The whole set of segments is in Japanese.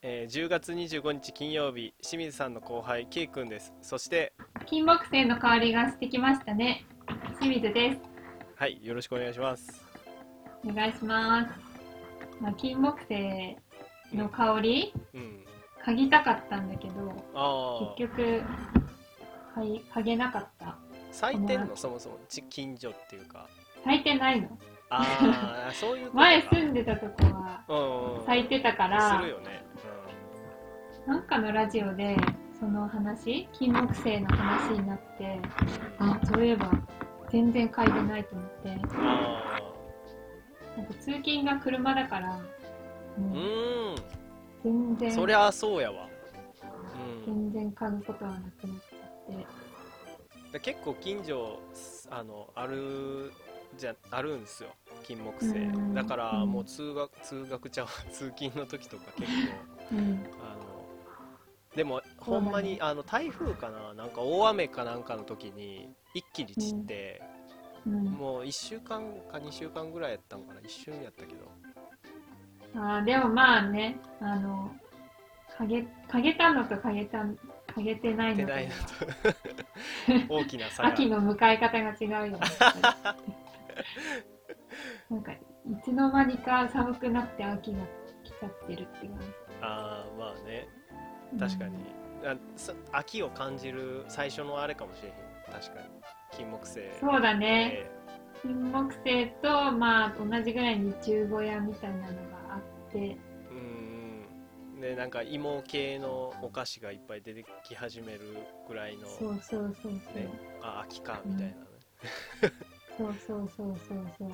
えー、10月25日金曜日清水さんの後輩 K 君です。そして金木犀の香りがしてきましたね。清水です。はいよろしくお願いします。お願いします、まあ、金木犀の香り、うん。嗅ぎたかったんだけど結局嗅い嗅げなかった。咲いてんの？そもそもち近所っていうか。咲いてないの。ああ そういう前住んでたとこはうんうん咲いてたからするよね、なんかのラジオでその話金木犀の話になってうん、あそういえば全然嗅いでないと思って。あなんか通勤が車だからあうん。全然。そりゃそうやわ。うん。全然嗅ぐことはなくなっちゃってで結構近所あのあるじゃあるんですよ。金木犀。うん。だからもう通学通学ちゃう 通勤の時とか結構。うん。あのでもほんまにあの台風かな。なんか大雨かなんかの時に一気に散って、うん。もう1週間か2週間ぐらいやったんかな。一瞬やったけど。あーでもまあねあの嗅げ嗅げたのと嗅げた嗅げてないのと。大きな差が。秋の迎え方が違うよね。なんかいつの間にか寒くなって秋が来ちゃってるって感ああまあね。じ確かに、あさ秋を感じる最初のあれかもしれへん。確かに。金木犀。うんそうだね。え金木犀とまあ同じぐらいに中小屋みたいなのがあってでなんか芋系のお菓子がいっぱい出てき始めるぐらいのそうそうそうそう、ねあ秋かみたいなね、そうそうそうそうそう。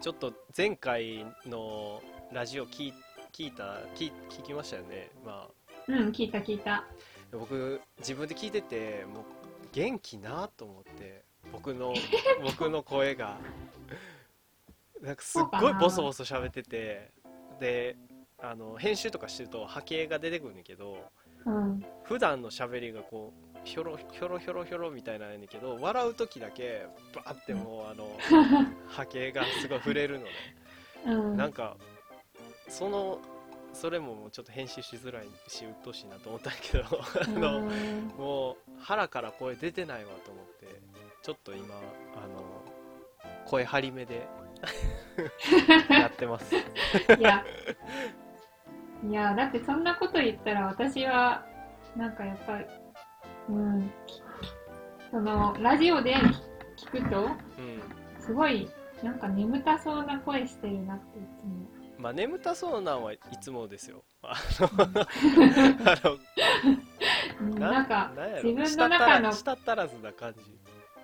ちょっと前回のラジオ聞い聞いた聞聞きましたよね。まあ。うん聞いた聞いた。僕自分で聞いててもう元気なと思って僕の 僕の声が。なんかすっごいボソボソ喋っててであの編集とかしてると波形が出てくるんだけどうん。普段の喋りがこうひょろひょろひょろひょろみたいなんやねんけど笑う時だけバーってもうあの波形がすごい触れるのね。うん。なんかそのそれももうちょっと編集しづらいし鬱陶しいなと思ったんやけどあのうんもう腹から声出てないわと思ってちょっと今あの声張り目で やってます。いや、いや、だってそんなこと言ったら私は、なんかやっぱり、うん、きその、ラジオで聞くと、うん。すごい、なんか眠たそうな声してるなっていまあ眠たそうなんはいつもですよ。あのなんか、なんやろ。自分の中の、舌足らずな感じ。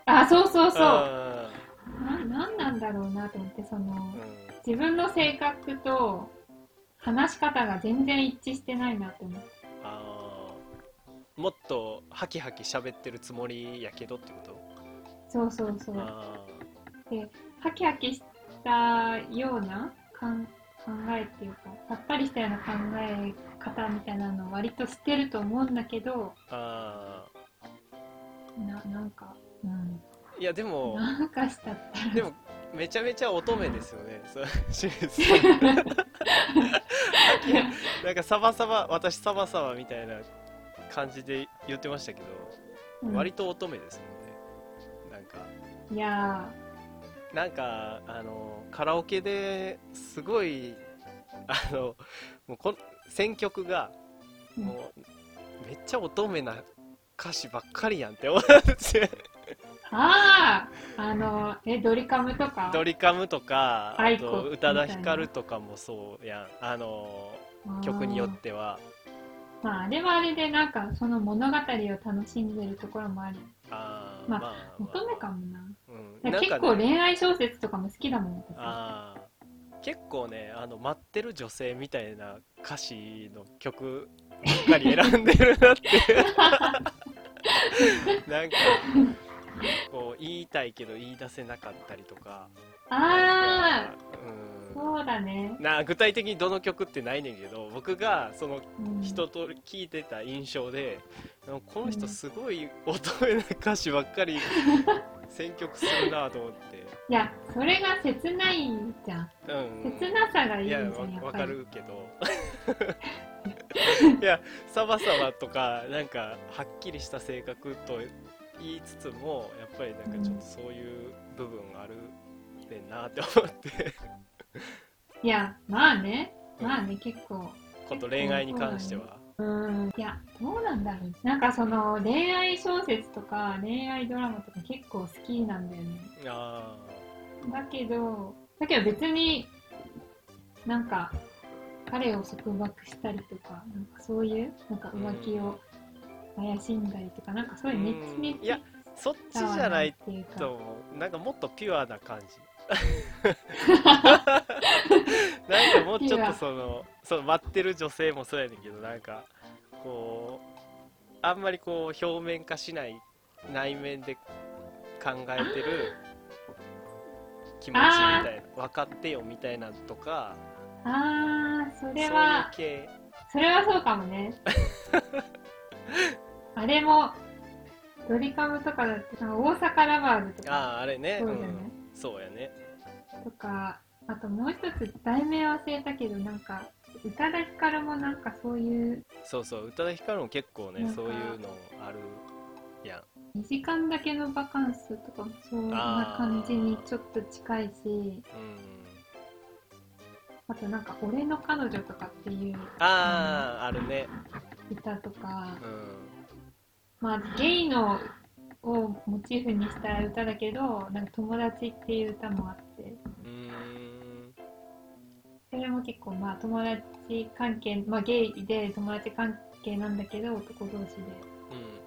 あ、そうそうそう。あな、なんなんだろうなと思って、そのー、うん。自分の性格と話し方が全然一致してないなって思って。あー。もっとハキハキ喋ってるつもりやけどってこと？そうそうそう。あハキハキしたようなかん考えっていうかさっぱりしたような考え方みたいなのを割としてると思うんだけどー。あななんか、うん、ーいやでもなんかしたったら。でもめちゃめちゃ乙女ですよね。そう清水さん なんかサバサバ私サバサバみたいな感じで言ってましたけど、うん。割と乙女ですもんね。なんかいやなんかあのカラオケですごい あのもうこ選曲がうん。もうめっちゃ乙女な歌詞ばっかりやんって思って。ーあああのえドリカムとか？ドリカムとかあと宇多田ヒカルとかもそうやん。あの曲によっては。まああれはあれでなんかその物語を楽しんでるところもあり。あーまあまあ乙女かもな。うん、だな結構ね恋愛小説とかも好きだもん私。あー。結構ねあの待ってる女性みたいな歌詞の曲ばっかり選んでるなって なんか こう言いたいけど言い出せなかったりとか。あうん。ーそうだね。な具体的にどの曲ってないねんけど僕がそのうん、人と聞いてた印象で、でもこの人すごい乙女な歌詞ばっかり 選曲するなと思って。いや、それが切ないじゃん。うん。切なさがいいいやんじゃん、やっぱり。わわかるけど。いやサバサバとかなんかはっきりした性格と言いつつもやっぱりなんかちょっとそういう部分があるねんなって思っていや、まあね。うんまあね、結構。こと恋愛に関してはうん。いや、どうなんだろう。なんかその恋愛小説とか恋愛ドラマとか結構好きなんだよね。あだけど、だけど別になんか彼を束縛したりとか、なんかそういう、なんか浮気を怪しんだりとか、なんかそういうネチネチうんいやそっちじゃない。と思うなんかもっとピュアな感じなんかもうちょっとそのその待ってる女性もそうやねんけどなんかこうあんまりこう表面化しない内面で考えてる気持ちみたいな分かってよみたいなとかあー、そそううれは、系それはそうかもね。あれも、ドリカムとかだって、なんか大阪ラバーズとか、あああれね。そうじゃない、ん、そうやね。とか、あともう一つ題名忘れたけど、なんか、宇多田ヒカルもなんかそういうそうそう宇多田ヒカルも結構ねそういうのあるやん。2時間だけのバカンスとかもそんな感じにちょっと近いし、うん。あとなんか俺の彼女とかっていうあああるね。歌とか。う、んまあゲイのをモチーフにした歌だけど、なんか友達っていう歌もあって、それも結構まあ友達関係、まあゲイで友達関係なんだけど男同士で、うん。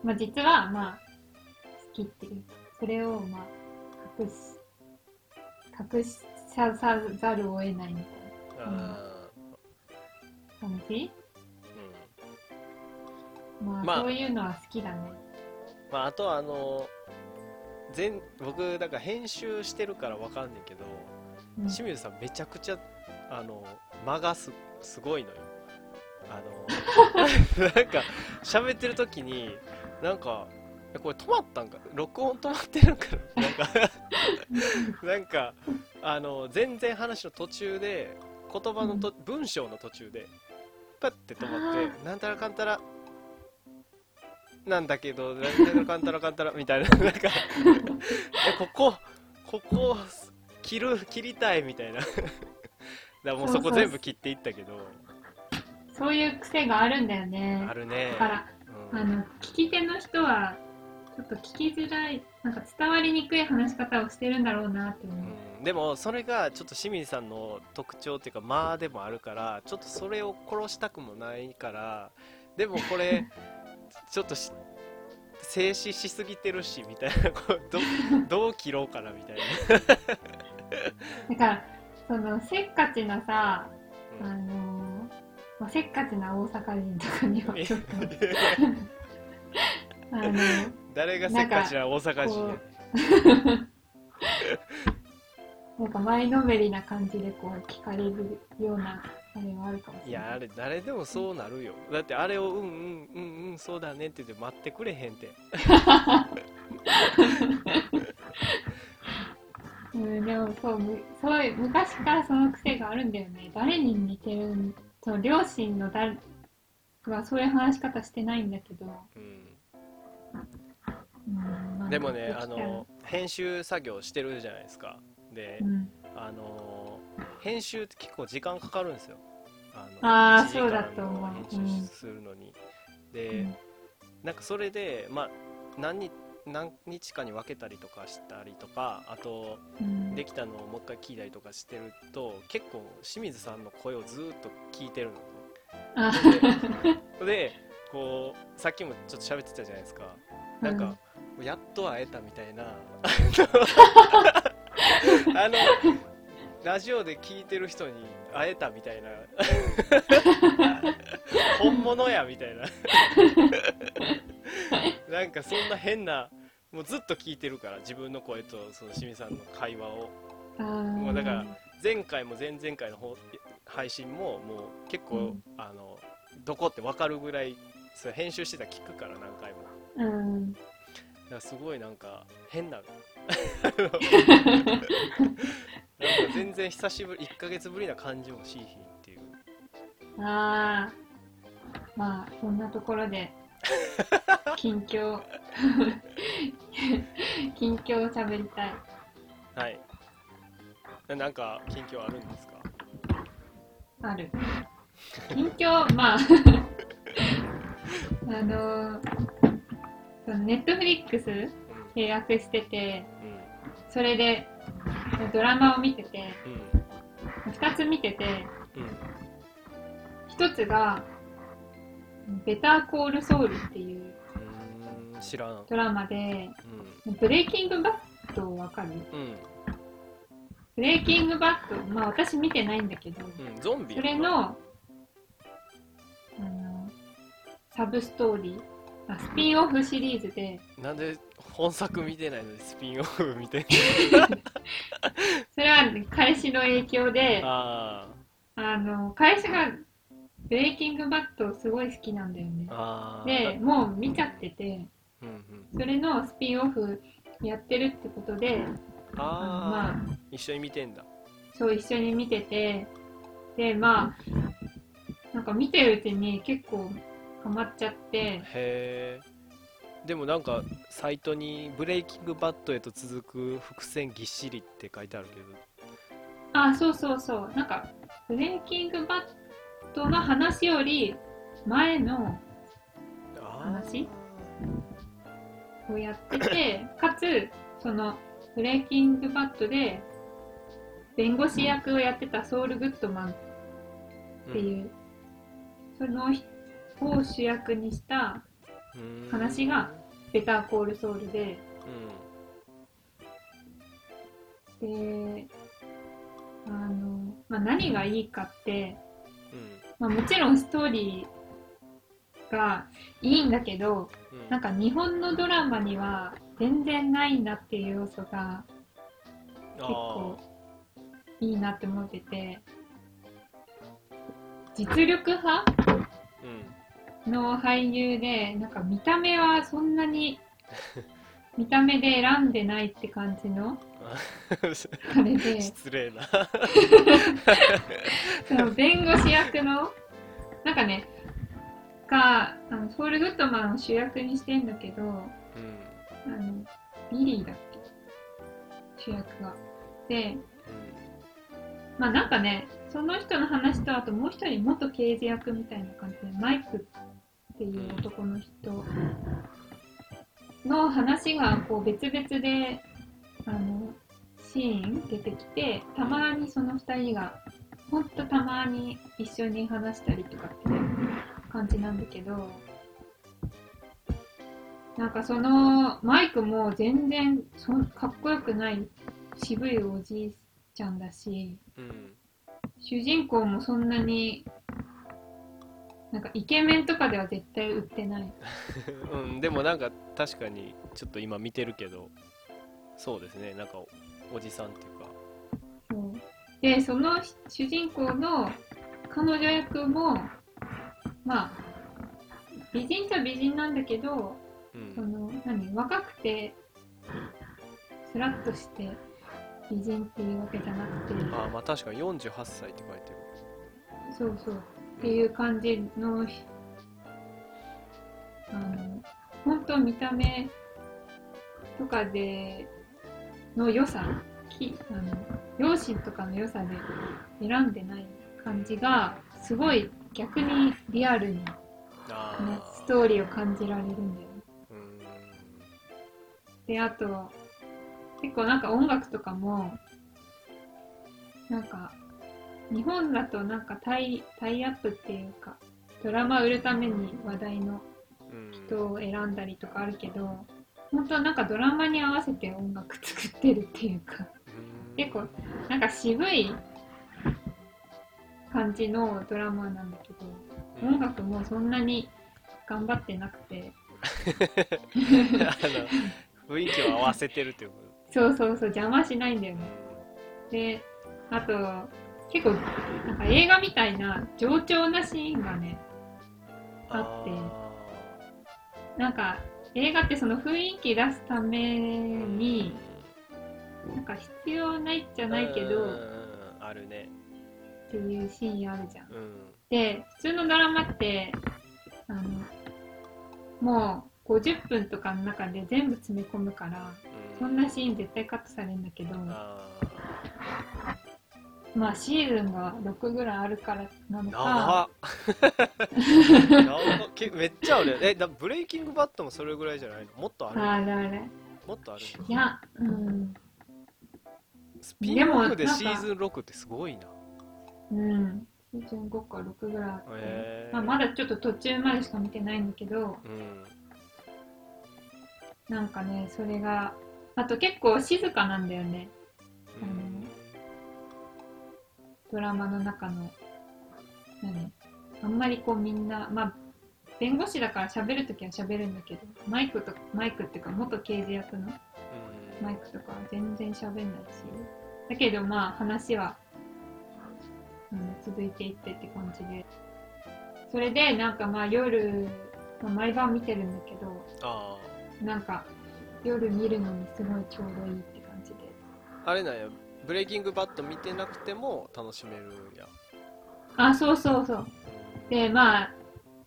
まあ実はまあ好きっていう。か、それをまあ隠し、隠しさざるを得ないみたいな。あ感じ？まあ、まあ。そういうのは好きだね。まああとはあの全僕だから編集してるからわかんねんけどうん。清水さんめちゃくちゃあの間がすすごいのよ。あの なんか喋ってる時になんかえこれ止まったんか？録音止まってるんかな？なんか なんかあの全然話の途中で言葉のと、文章の途中でパッて止まってなんたらかんたらなんだけどなんかんたらかんたらみたいななんかえここここ切る切りたいみたいな。だからもう。そこ全部切っていったけど。そういう癖があるんだよね。あるね。だから、うん。あの、聞き手の人は、ちょっと聞きづらい、なんか伝わりにくい話し方をしてるんだろうなって思う。うん。でもそれがちょっと清水さんの特徴っていうか間でもあるからちょっとそれを殺したくもないからでもこれ ちょっとし静止しすぎてるしみたいな こうどどう切ろうかなみたいだから、その、せっかちなさ、な、あうん。のーまあ、せっかちな大阪人とかにはちょっと、あの、誰がせっかちな大阪人 なんか前のめりな感じでこう聞かれるようないれない。やあれ誰でもそうなるよだってあれをうんうんうんうんそうだねって言って待ってくれへんてうん、でもそうむそういう昔からその癖があるんだよね誰に似てるんその両親の誰はそういう話し方してないんだけど、うんうんまあでもねあの編集作業してるじゃないですかで、うん、あの編集って結構時間かかるんですよ。ああー1時間そうだと思うの編集するのに、で、うん。なんかそれでまあ何日何日かに分けたりとかしたりとかあとうん。できたのをもう一回聞いたりとかしてると結構清水さんの声をずーっと聞いてるの。ねあ。でこうさっきもちょっと喋ってたじゃないですか。なんか、やっと会えたみたいな。あのラジオで聞いてる人に会えたみたいな。本物やみたいな。なんかそんな変なもうずっと聞いてるから自分の声とその清水さんの会話を。もうだから前回も前々回の方配信ももう結構、うん。あのどこって分かるぐらいそれ編集してたら聞くから何回も。うん。だからすごいなんか変な なんか全然久しぶり1ヶ月ぶりな感じもしいひんっていう。ああまあそんなところで 近況 近況を喋りたい。はい。ななんか近況あるんですか？ある。近況まあ あのネットフリックスう契約しててん。それでドラマを見ててうん2つ見ててうん1つが「ベターコールソウル」っていうドラマでうブレイキングバットわかる？ブレイキングバットまあ私見てないんだけどうん。ゾンビ。それのあのサブストーリーあスピンオフシリーズで。なんで本作見てないのにスピンオフ見てんの？それは彼氏の影響でああの彼氏がブレイキングバットすごい好きなんだよね。でー。もう見ちゃっててうんうん。それのスピンオフやってるってことであのまあ。一緒に見てんだ。そう一緒に見てて。でまあなんか見てるうちに結構ハマっちゃって。へえでもなんかサイトに「ブレイキングバットへと続く伏線ぎっしり」って書いてあるけど。あそうそうそう。なんかブレイキングバットの話より前の話をやっててかつそのブレイキングバットで弁護士役をやってたソウル・グッドマンっていう、その人を主役にしたうん話がベターコールソウルでであの、まあ、何がいいかって、うん。うんまあ、もちろんストーリーがいいんだけどうん。なんか日本のドラマには全然ないなっていう要素が結構いいなって思ってて実力派？うんの俳優でなんか見た目はそんなに 見た目で選んでないって感じのあれで。失礼な。その弁護士役のなんかねがあのソウル・グッドマンを主役にしてんだけどうん。あのビリーだっけ？主役が。でまあなんかねその人の話とあともう一人元刑事役みたいな感じでマイクっていう男の人の話がこう別々であのシーン出てきてたまにその二人がほんとたまに一緒に話したりとかって感じなんだけどなんかそのマイクも全然そんかっこよくない渋いおじいちゃんだしうん。主人公もそんなになんかイケメンとかでは絶対売ってない。うん、でもなんか確かにちょっと今見てるけどそうですね。なんかおおじさんっていうか。そう。でその主人公の彼女役もまあ美人っちゃ美人なんだけどうん。その何若くてスラッとして美人っていうわけじゃなくて。あまあ確かに48歳って書いてる。そうそうっていう感じのあの本当見た目とかでの良さきあの両親とかの良さで選んでない感じがすごい逆にリアルに、ね、ストーリーを感じられるんだよね。うんであと結構なんか音楽とかもなんか日本だとなんかタイタイアップっていうかドラマ売るために話題のうん人を選んだりとかあるけど本当はなんかドラマに合わせて音楽作ってるっていうかうん。結構なんか渋い感じのドラマなんだけどうん音楽もそんなに頑張ってなくて。雰囲気を合わせてるっていうこそうそうそう邪魔しないんだよとね。であと、結構、なんか映画みたいな冗長なシーンがね、あって。なんか映画ってその雰囲気出すために、なんか必要ないじゃないけど、あるね。っていうシーンあるじゃん。うん。で、普通のドラマって、あの、もう50分とかの中で全部詰め込むから、そんなシーン絶対カットされるんだけど、あまあシーズンが6ぐらいあるからなのーか、長っ。めっちゃあるよ。えだブレイキングバットもそれぐらいじゃないの？もっとあるあれあれ。もっとあるいや、うん。スピンオフでシーズン6ってすごいな。うん。シーズン5か6ぐらいあって、へーまあ、まだちょっと途中までしか見てないんだけど、うん。なんかね、それが、あと結構静かなんだよね。うんドラマの中の、何？あんまりこうみんな、まあ、弁護士だから喋るときは喋るんだけど、マイクと、マイクっていうか元刑事役のうんマイクとかは全然喋んないし、だけどまあ話は、うん、続いていってって感じで。それでなんかまあ夜、まあ、毎晩見てるんだけど、あなんか夜見るのにすごいちょうどいいって感じで。ああれなんやブレイキングバット見てなくても楽しめるんや。あ、そうそうそう。うんで、まあ、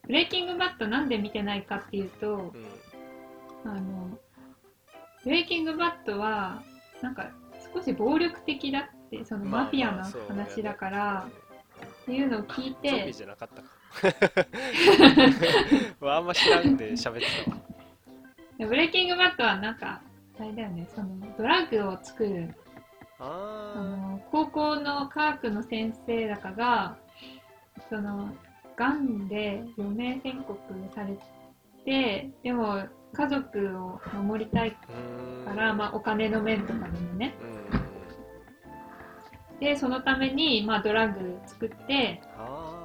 ブレイキングバットなんで見てないかっていうと、うん。あの、ブレイキングバットは、なんか少し暴力的だって、そのまあマフィアの話だから、っていうのを聞いてゾンビ、じゃなかったか。わあんま知らんで喋ってたわ。でブレイキングバットはなんか、あれだよね、そのドラッグを作る、ああの、高校の科学の先生だかが、その、がんで余命宣告されて、でも家族を守りたいから、まあお金の面とかでもね。うん。で、そのために、まあドラッグ作って、あ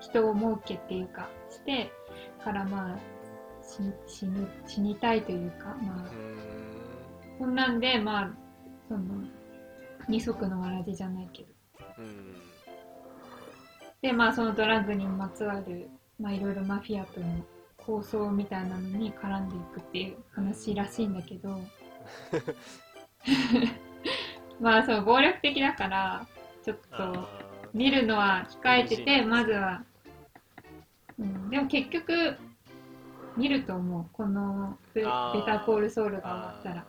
人を儲けっていうか、して、からまあ、死死ぬ死にたいというか、まあ。ー、うん。こんなんで、まあ、その、二足のわらじじゃないけど。うん。で、まあ、そのドラッグにまつわる、まあ、いろいろマフィアとの構想みたいなのに絡んでいくっていう話らしいんだけど、まあ、そう、暴力的だから、ちょっと、あ見るのは控えてて、まずは、うん、でも結局、見ると思う。このベター。コールソウルーが終わったら。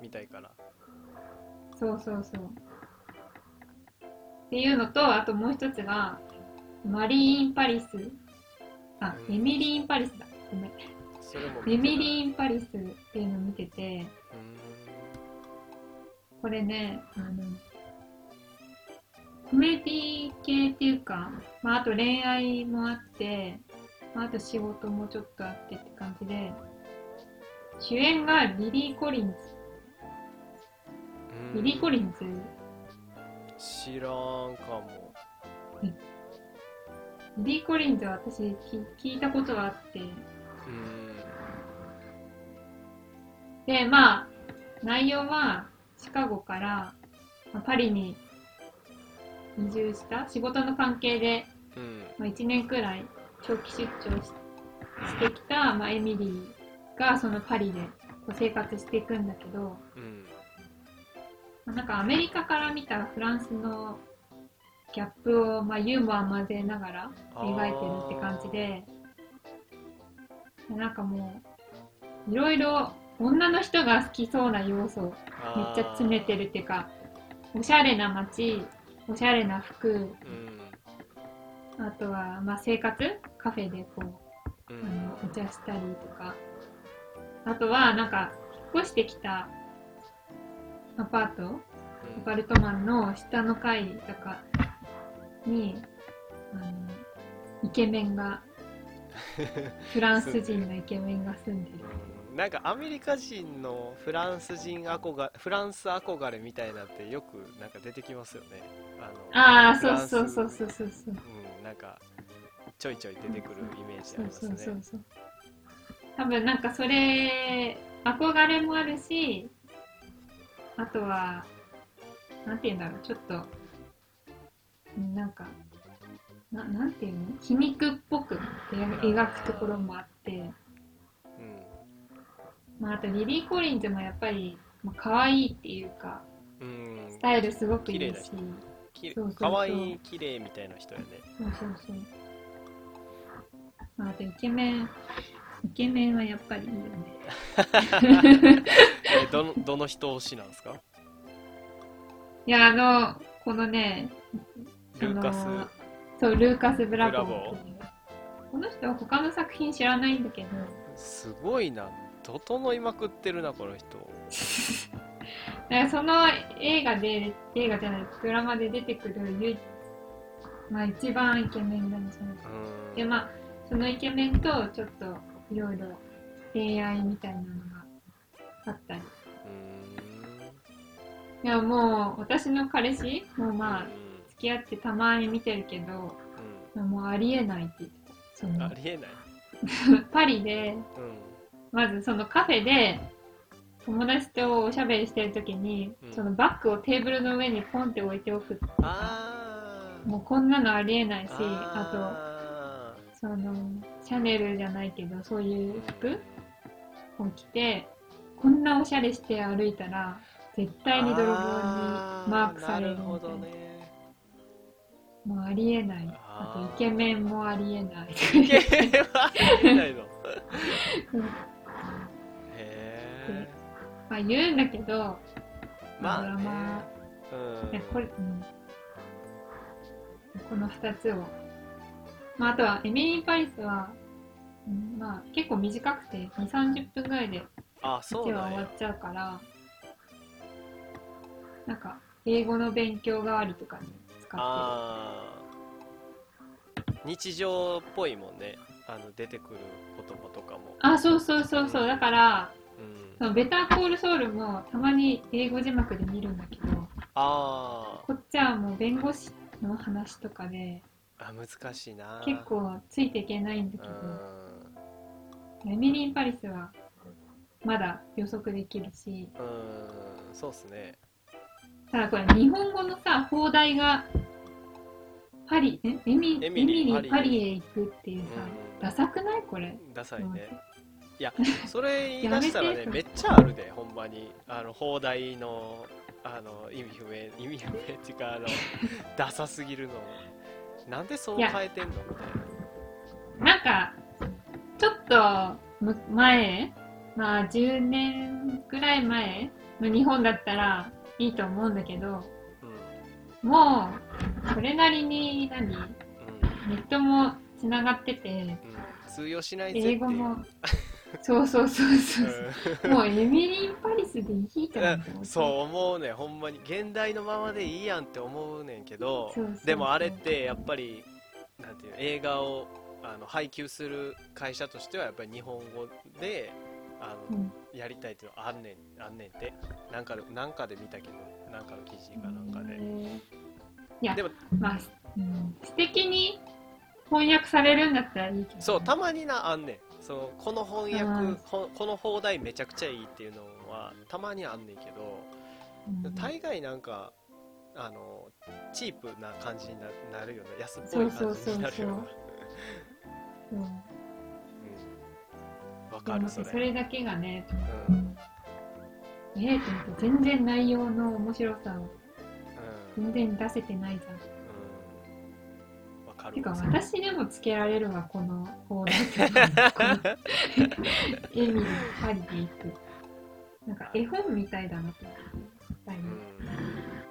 見たいからそうそうそう。っていうのと、あともう一つが、 Mary in Paris。あ、うん Emily in Paris だ。ごめん。 Emily in Paris っていうのを見てて、これね、あの、コメディ系っていうか、まあ、あと恋愛もあって、まあ、あと仕事もちょっとあってって感じで、主演がリリー・コリンズ。リリー・コリンズ。知らんかも。リリー・コリンズは私聞聞いたことがあって、うん。で、まあ、内容はシカゴからまあパリに移住した仕事の関係で、うん。まあ、1年くらい長期出張ししてきた、まあ、エミリーがそのパリでこう生活していくんだけど、なんかアメリカから見たフランスのギャップを、まあ、ユーモア混ぜながら描いてるって感じで、でなんかもう、いろいろ女の人が好きそうな要素をめっちゃ詰めてるっていうか、おしゃれな街、おしゃれな服、うん。あとは、まあ、生活カフェでこう、うあんのお茶したりとか、あとは、なんか、引っ越してきたアパートアパルトマンの下の階とかに、あの、イケメンが、フランス人のイケメンが住んでる。うんなんかアメリカ人のフランス人憧れフランス憧れみたいなってよくなんか出てきますよねあのあそうそうそうそうそうそう。うんなんかちょいちょい出てくるイメージあそうそうりますねそうそう。多分なんかそれ、憧れもあるし、あとは、なんて言うんだろう、ちょっと、うんなんかななんていうの？皮肉っぽく描くところもあって、うん。まあ、あとリリー・コリンズもやっぱり、まあ、可愛いっていうかうん。スタイルすごくいいし。かわいい綺麗みたいな人やね。そうそうそう、まあ、あとイケメンイケメンはやっぱりいいよね。えどのどの人推しなんですか？いやあのこのねルーカス。そうルーカス・ブラボー。この人は他の作品知らないんだけど。すごいな。整いまくってるなこの人。だからその映画で映画じゃないドラマで出てくる唯一まあ一番イケメンだねそのでまあそのイケメンとちょっといろいろ恋愛みたいなのがあったり。うん。いやもう私の彼氏もまあうん。付き合ってたまに見てるけどもうありえないって言ってたありえない。パリでうん。まずそのカフェで友達とおしゃべりしてる時に、うん。そのバッグをテーブルの上にポンって置いておく。あー。もうこんなのありえないしああとそのシャネルじゃないけどそういう服を着てこんなおしゃれして歩いたら絶対に泥棒にマークされるみたいな。どね。もうありえない。あとイケメンもありえない。イケメンはありえないの。う。んへまあ言うんだけどえまあね。ドラマうん。いやこれ、うん、この2つを、まあ、あとはエミリー・パリスは、うんまあ、結構短くて2 3 0分ぐらいであ1話終わっちゃうからなんか英語の勉強代わりとかに使って日常っぽいもんね。あの出てくる言葉とかも。るあそうそうそうそう。だからうん。そのベターコールソウルもたまに英語字幕で見るんだけどあこっちはもう弁護士の話とかでーあ難しいな。結構ついていけないんだけうどん。エミリー・パリスはまだ予測できるし。うんそうっすね。ただこれ日本語のさ放題がパリえエミエミリーパリ。へ行くっていうさ、うん。ダサくない？これ。ダサいね。いやそれ言い出したらねめっちゃあるでほんまに。あの放題のあの意味不明意味不明っていうかあのダサすぎるのなんでそう変えてんのみたいな。なんかちょっとむ前まあ10年ぐらい前の日本だったらいいと思うんだけどうんもうそれなりに何ネうん。ットもつながっててうん。通用しないぜ英語もそうそうそうそうそう。もうエミリー・パリスでいいそう思うねほんまに。現代のままでいいやんって思うねんけど。でもあれってやっぱりなんていうの映画をあの配給する会社としてはやっぱり日本語であの、うん。やりたいっていうのはあんねんあんねんって。なんかでなんかで見たけどなんかの記事かなんかで、いやでもまあ、うん、素敵に翻訳されるんだったらいいけどね、そうたまになあんねんそのこの翻うん。訳ここの放題めちゃくちゃいいっていうのはたまにあんねんけどうん。大概なんかあのチープな感じにななるよね。安っぽい感じになるよううん。わかるそれ。それだけがね、うん。えー、全然内容の面白さをうん。全然出せてないじゃん。かるてか私でもつけられるわこの放題とかこのエミリーパリで行くなんか絵本みたいだなと思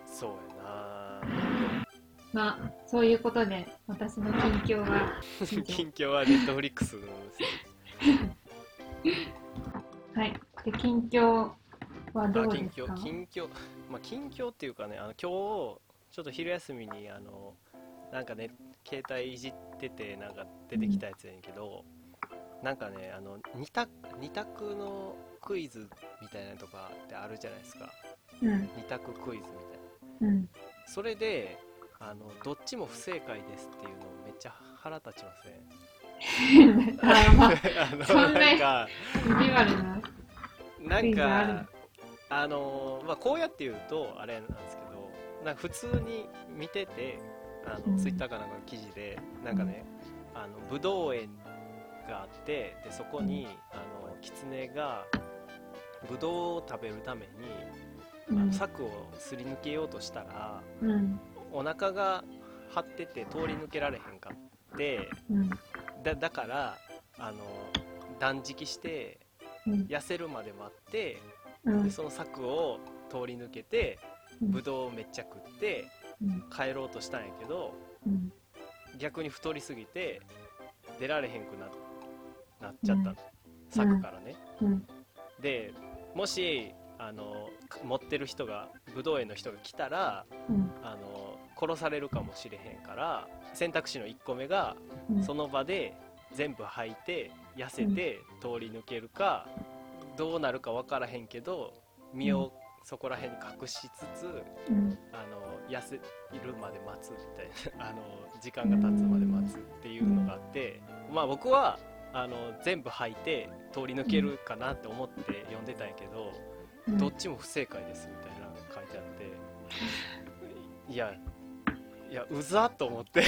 そうやなまあそういうことで私の近況は近況はネットフリックスはいで近況はどうですか近況まあ近況っていうかねあの今日ちょっと昼休みにあのなんかね携帯いじっててなんか出てきたやつやねんけど、なんかねあの二択二択のクイズみたいなのとかってあるじゃないですか。うん。二択クイズみたいな。うん。それであのどっちも不正解ですっていうのめっちゃ腹立ちません？あのななんかな。なんかあのまあこうやって言うとあれなんですけどなんか普通に見ててあの、うん。ツイッターかなんかの記事でなんかねあのブドウ園があってでそこに、あのキツネがブドウを食べるために、あのうん柵をすり抜けようとしたらうん。お腹が張ってて通り抜けられへんかってうん。だだからあの断食してうん。痩せるまで待ってうん。でその柵を通り抜けてブドウをめっちゃ食ってうん帰ろうとしたんやけどうん。逆に太りすぎて出られへんくななっちゃった、うん。柵からね、うん。でもしあの持ってる人がブドウ園の人が来たらうん。あの殺されるかもしれへんから選択肢の1個目がうん。その場で全部吐いて痩せて通り抜けるかどうなるか分からへんけど身をそこら辺に隠しつつうん。あの痩せるまで待つみたいなあの時間が経つまで待つっていうのがあってまあ僕はあの全部吐いて通り抜けるかなって思って読んでたんやけどうん。どっちも不正解ですみたいなのが書いてあっていやいやうざっと思って。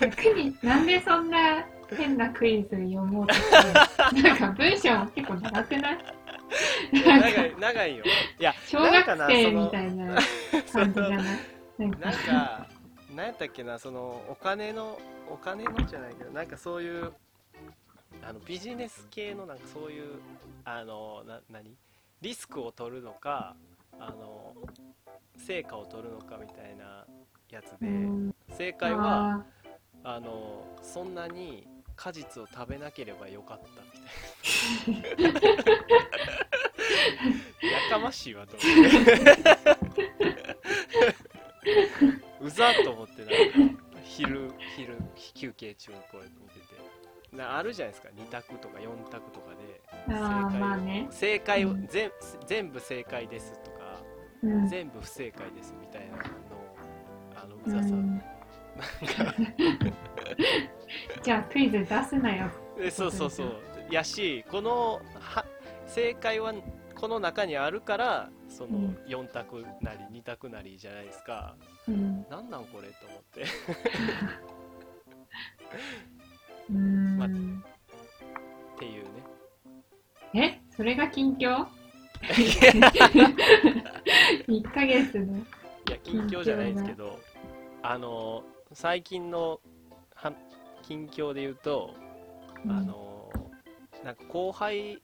逆になんでそんな変なクイズ読もうとして なんか文章も結構長くない？長い長いよ。いや小学生みたいな感じじゃな。いなんか。なんか何やったっけなそのお金のお金のじゃないけどなんかそういうあのビジネス系のなんかそういうあのな何？リスクを取るのかあの成果を取るのかみたいなやつで、うん。正解はああのそんなに果実を食べなければよかったみたいな やかましいわと思ってうざっと思ってなんか昼昼休憩中にこうやって見てて。なあるじゃないですか2択とか4択とかで。ーあーまあね。正解をうん。全全部正解ですとかうん。全部不正解ですみたいなのあのううざさ、ん。じゃあクイズ出すなよ。えそうそうそう。やしこのは正解はこの中にあるからそのうん。4択なり2択なりじゃないですか、うん。なんなんこれと思って。うーん、まっていうね。え？それが近況 ?1 ヶ月の。いや近況じゃないですけどあの最近のは近況で言うと、あのなんか後輩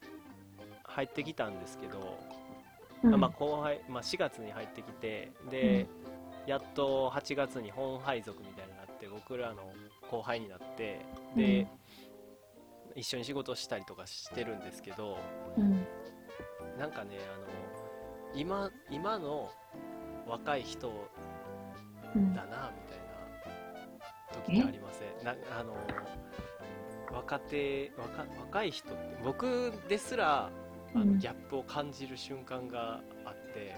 入ってきたんですけど、うん。まあ、後輩、まあ、4月に入ってきてで、やっと8月に本配属みたいになって僕らの後輩になってで、一緒に仕事したりとかしてるんですけどうん。なんかねあの今今の若い人うん。だなみたいな時ってありません？なあの若手若若い人って僕ですらあうん。のギャップを感じる瞬間があって、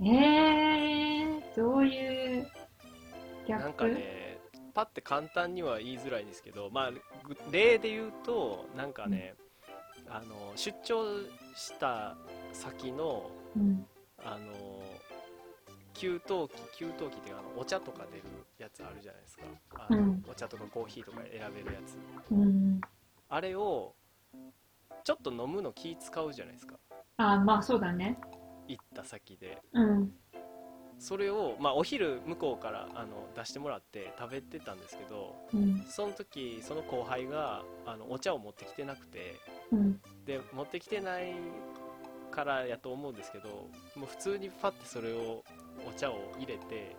えー、どういうギャップ？なんかねパッて簡単には言いづらいですけど、まあ、ぐ例で言うとなんかね、あの出張した先のうん。あの給湯器給湯器っていうかあのお茶とか出るやつあるじゃないですか。あの、うん。お茶とかコーヒーとか選べるやつ。うん。あれをちょっと飲むの気使うじゃないですか。あまあそうだね。行った先で。うん。それを、まあ、お昼向こうからあの出してもらって食べてたんですけどうん。その時その後輩があのお茶を持ってきてなくてうん。で持ってきてないからやと思うんですけどもう普通にパッてそれをお茶を入れて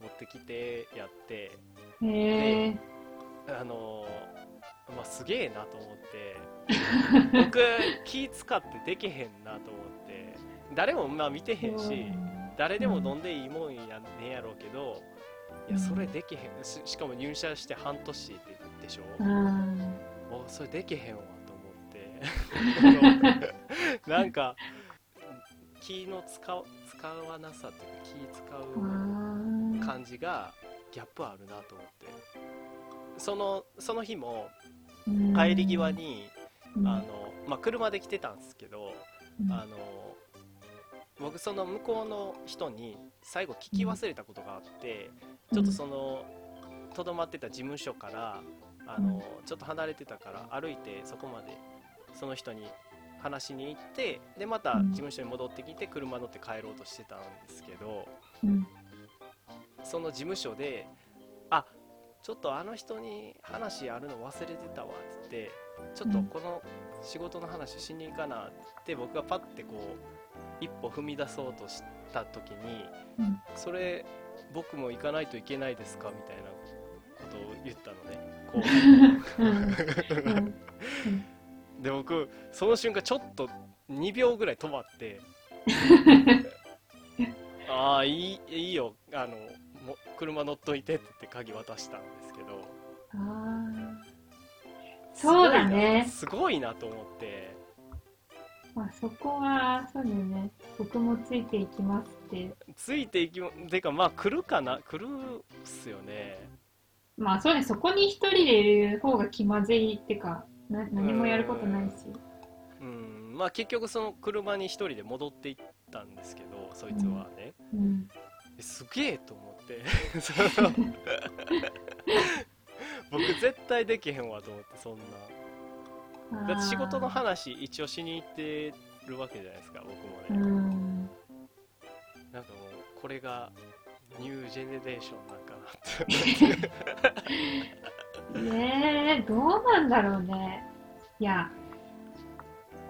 持ってきてやってへえあのまあ、すげえなと思って。僕気使ってできへんなと思って。誰もまあ見てへんし誰でも飲んでいいもんやねんやろうけどいやそれできへん。ししかも入社して半年ででしょ？うん。もうそれできへんわと思って。なんか気の使う使わなさっていうか気使う感じがギャップあるなと思って。そのその日も帰り際に、あのまあ、車で来てたんですけど、あの僕その向こうの人に最後聞き忘れたことがあって、ちょっとそのとどまってた事務所からあの、ちょっと離れてたから歩いてそこまでその人に話しに行ってでまたうん。事務所に戻ってきて車乗って帰ろうとしてたんですけどうん。その事務所で「あちょっとあの人に話あるの忘れてたわ」っつって「ちょっとこの仕事の話しに行かな」って僕がパッてこう一歩踏み出そうとした時にうん「それ僕も行かないといけないですか?」みたいなことを言ったのね。こう。で僕その瞬間ちょっと2秒ぐらい止まって「ああいいいいよ。あのも車乗っといて」って言って鍵渡したんですけど。そうだね。すごいなと思って。まあそこはそうだよね。僕もついていきますって。ついていきもてかまあ来るかな？来るっすよね。まあそうね。そこに一人でいる方が気まずいってかな何もやることないし。うん。まあ結局その車に一人で戻っていったんですけどそいつはね、うん。えすげえと思って。僕絶対できへんわと思ってそんな。だって仕事の話一応しに行ってるわけじゃないですか僕もね、うん。なんかもうこれがニュージェネレーションなんかなって。ねえどうなんだろうね。いや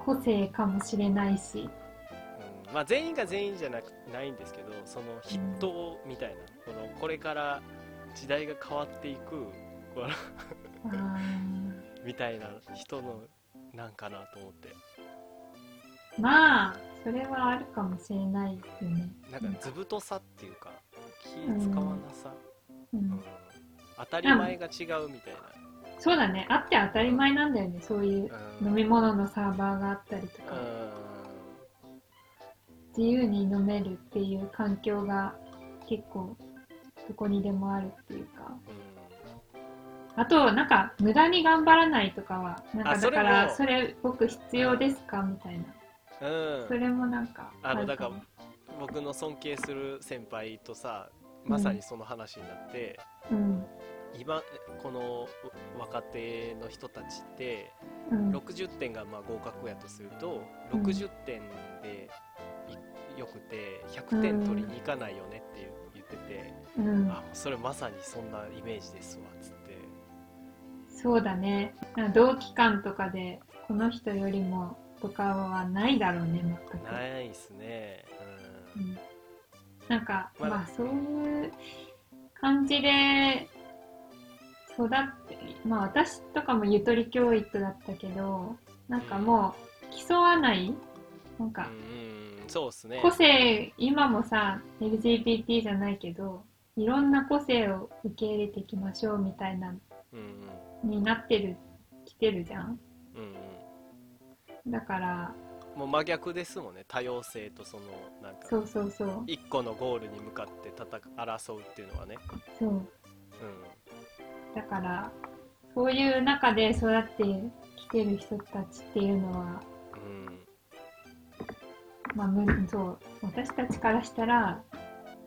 個性かもしれないしうんまあ、全員が全員じゃなくないんですけどその筆頭みたいな、このこれから時代が変わっていくみたいな人のなんかなと思って。ーまあそれはあるかもしれないよね。なんか図太さっていうか気使わなさ、ううん。ん、当たり前が違うみたいそうだね。あって当たり前なんだよね。そういうな、うん。飲み物のサーバーがあったりとか自由に飲めるっていう環境が結構どこにでもあるっていうか。うん。あとなんか無駄に頑張らないとかはなんかだからそれ僕必要ですかみたいな。うん、うんそれもなんかあのるもだから僕の尊敬する先輩とさまさにその話になって、うん今この若手の人たちってうん。60点がまあ合格やとするとうん60点でいよくて100点取りに行かないよねっていう言ってて、うん。あそれまさにそんなイメージですわっつって。そうだね。同期間とかでこの人よりもとかはないだろうね全く。ないっすね。うん。なんか、まだまあそういう感じで育って、まあ私とかもゆとり教育だったけど、なんかもう競わないなんかそうっすね。個性、今もさ、LGBT じゃないけど、いろんな個性を受け入れていきましょうみたいな、うんになってる、来てるじゃんうん。だから、もう真逆ですもんね。多様性とそのなんかそうそうそう、一個のゴールに向かって戦争うっていうのはね、そう。うん、だから、そういう中で育ってきてる人たちっていうのは、うん。まあ、むそう私たちからしたら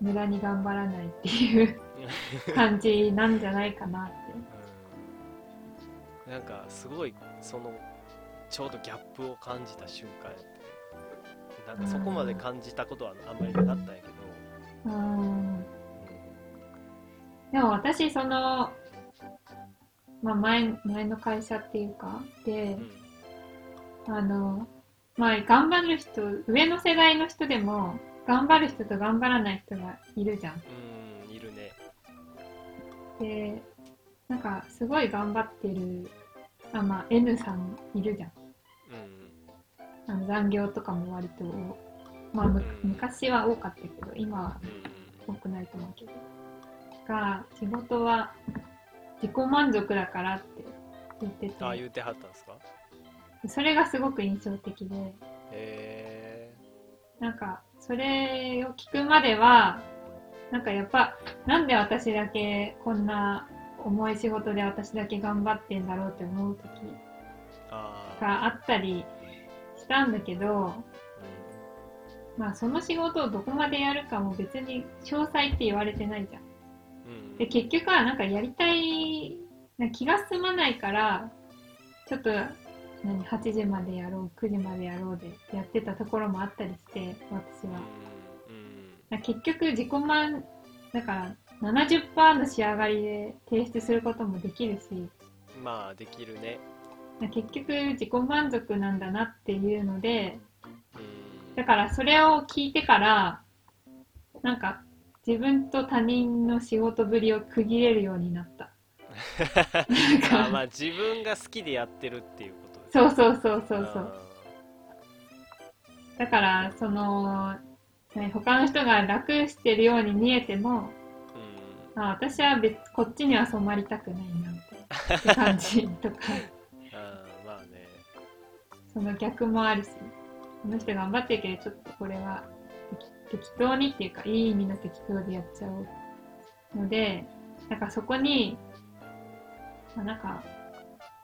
無駄に頑張らないっていう 感じなんじゃないかなって。うん。なんかすごいそのちょうどギャップを感じた瞬間やって。なんかそこまで感じたことはあんまりなかったんやけど、うん。でも私その、まあ、前前の会社っていうかでうん。あの、まあ、頑張る人上の世代の人でも頑張る人と頑張らない人がいるじゃん。うん、いるね。でなんかすごい頑張ってるあ、まあ、N さんいるじゃん。うん。あの残業とかも割と、まあ、むうん。昔は多かったけど今はうん。多くないと思うけど。が仕事は自己満足だからって言ってて。あ言うてはったんですか？それがすごく印象的で。へなんかそれを聞くまではなんかやっぱなんで私だけこんな重い仕事で私だけ頑張ってんだろうって思う時があったりしたんだけどまあその仕事をどこまでやるかも別に詳細って言われてないじゃん。うん。で結局はなんかやりたいな気が済まないからちょっと何8時までやろう9時までやろうでやってたところもあったりして私は。うん。な結局自己満だから70%の仕上がりで提出することもできるし。うんまあできるね。な結局自己満足なんだなっていうのでうん。だからそれを聞いてからなんか自分と他人の仕事ぶりを区切れるようになった。あまあ自分が好きでやってるっていうことで。すそうそうそうそうそあう。だからそのね他の人が楽してるように見えてもーうん。あ私は別こっちには染まりたくないなって感じとか。あーまあね。その逆もあるしこの人頑張ってるけどちょっとこれは適適当にっていうかいい意味の適当でやっちゃおうのでなんかそこに、まあ、なんか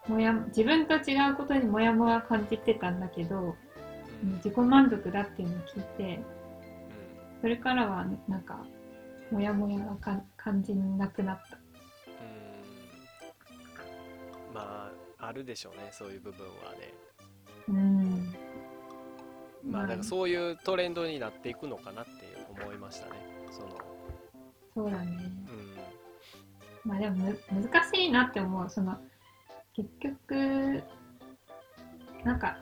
もや自分と違うことにモヤモヤ感じてたんだけどうん自己満足だっていうのを聞いてうんそれからはなんかモヤモヤがか感じなくなった。うん。まああるでしょうねそういう部分はね。うんまあだまあからそういうトレンドになっていくのかなって思いましたね。そのそうだね。うん。まあでもむ難しいなって思う。その結局なんか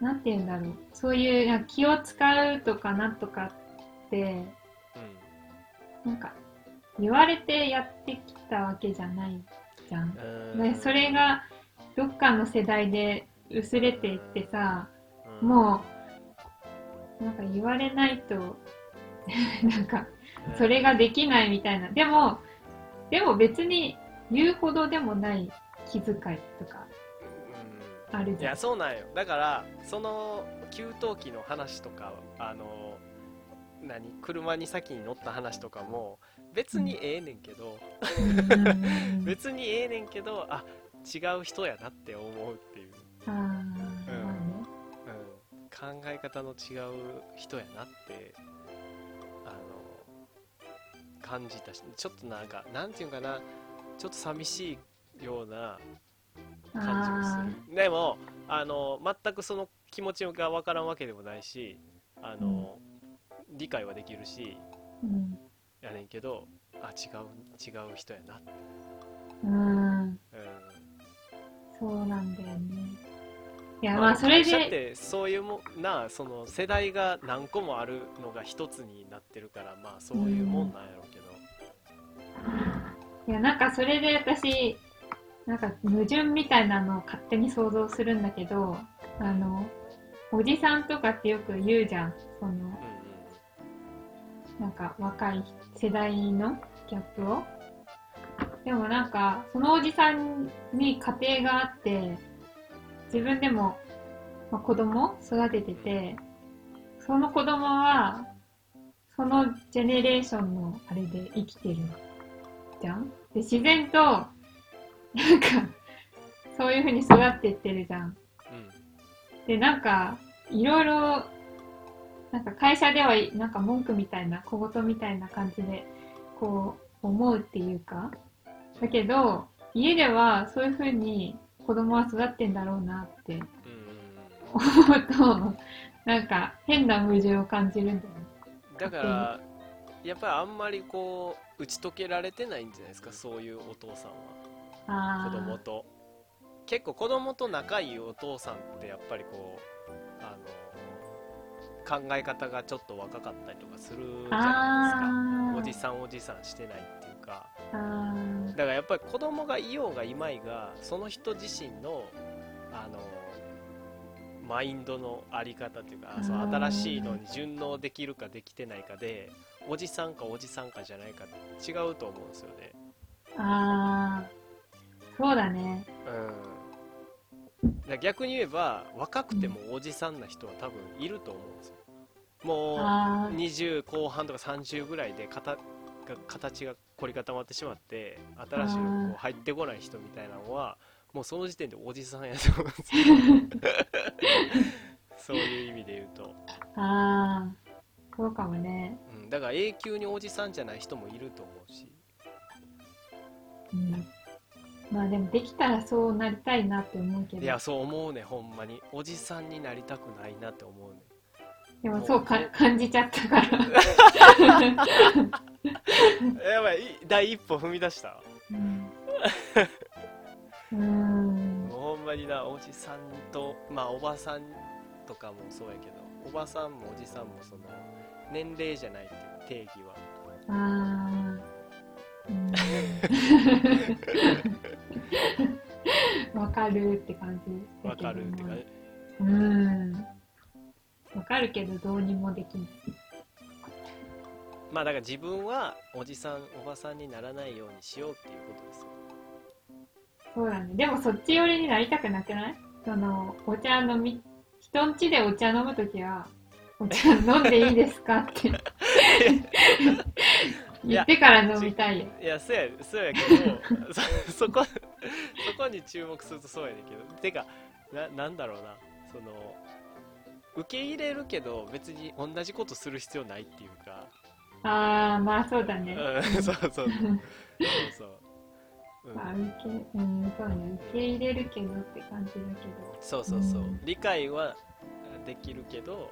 なんて言うんだろう。そういう気を使うとかなんとかってなんか言われてやってきたわけじゃないじゃん。うん。でそれがどっかの世代で薄れていってさうんもうなんか言われないと なんかうん。それができないみたいな。でもでも別に言うほどでもない気遣いとかあるいじゃん。やそうなんよ。だからその給湯器の話とかあの何車に先に乗った話とかも別にええねんけど、別にええねんけどあ違う人やなって思うっていう、考え方の違う人やなってあの感じたしちょっとなんかなんていうんかなちょっと寂しいような感じもあする。でもあの全くその気持ちが分からんわけでもないしあの、理解はできるしーうん。やねんけどあ違う違う人やなって、うん。うん、そうなんだよね。いや、まあまあ、それ会社っで、てそういうもなその世代が何個もあるのが一つになってるからまあそういうもんなんやろうけど、いや、なんかそれで私、なんか矛盾みたいなのを勝手に想像するんだけど、あの、おじさんとかってよく言うじゃん。その、うんなんか若い世代のギャップを。でもなんか、そのおじさんに家庭があって、自分でも、まあ、子供を育ててて、その子供は、そのジェネレーションのあれで生きてるじゃん？で、自然と、なんか、そういう風に育ってってるじゃん。うん。で、なんか、いろいろ、なんか会社では、なんか文句みたいな、小言みたいな感じで、こう、思うっていうか、だけど、家ではそういう風に子供は育ってんだろうなって。うんうん思うと、なんか変な矛盾を感じるんだよね。だからやっぱりあんまりこう打ち解けられてないんじゃないですかそういうお父さんは。あ子供と結構子供と仲いいお父さんってやっぱりこうあの考え方がちょっと若かったりとかするじあゃないですか。おー。じさんおじさんしてないっていうかだからやっぱり子供がいようがいまいがその人自身のあのマインドのあり方っていうかその新しいのに順応できるかできてないかでおじさんかおじさんかじゃないか違うと思うんですよね。あー、そうだね。うん、逆に言えば若くてもおじさんな人は多分いると思うんですよ。もうあー20後半とか30ぐらいで形が凝り固まってしまって新しいのがこう入ってこない人みたいなのはもうその時点でおじさんやと思うんですよ そういう意味で言うとああ、そうかもね。うん、だから永久におじさんじゃない人もいると思うしうん。まあでもできたらそうなりたいなって思うけど。いやそう思うねほんまにおじさんになりたくないなって思うねでもそうか感じちゃったから。やばいい第一歩踏み出したうん。ほんまになおじさんとまあおばさんとかもそうやけどおばさんもおじさんもその年齢じゃないっていう定義はああ。うん。わかるって感じ。わかるってかねうん。わかるけどどうにもできない。まあだから自分はおじさんおばさんにならないようにしようっていうことですよそうだね。でもそっち寄りになりたくなくない？その、お茶飲み、人ん家でお茶飲むときは、お茶飲んでいいですかって 言ってから飲みたいよ。いやそうやそうやけどそそこそこに注目するとそうやねんけどてかななんだろうなその受け入れるけど別に同じことする必要ないっていうか、ああ、まあそうだね。うん、そうそう。そうそう、うん。まあ、受け、うん、そうね。受け入れるけどって感じだけど。そうそうそう、うん。理解はできるけど。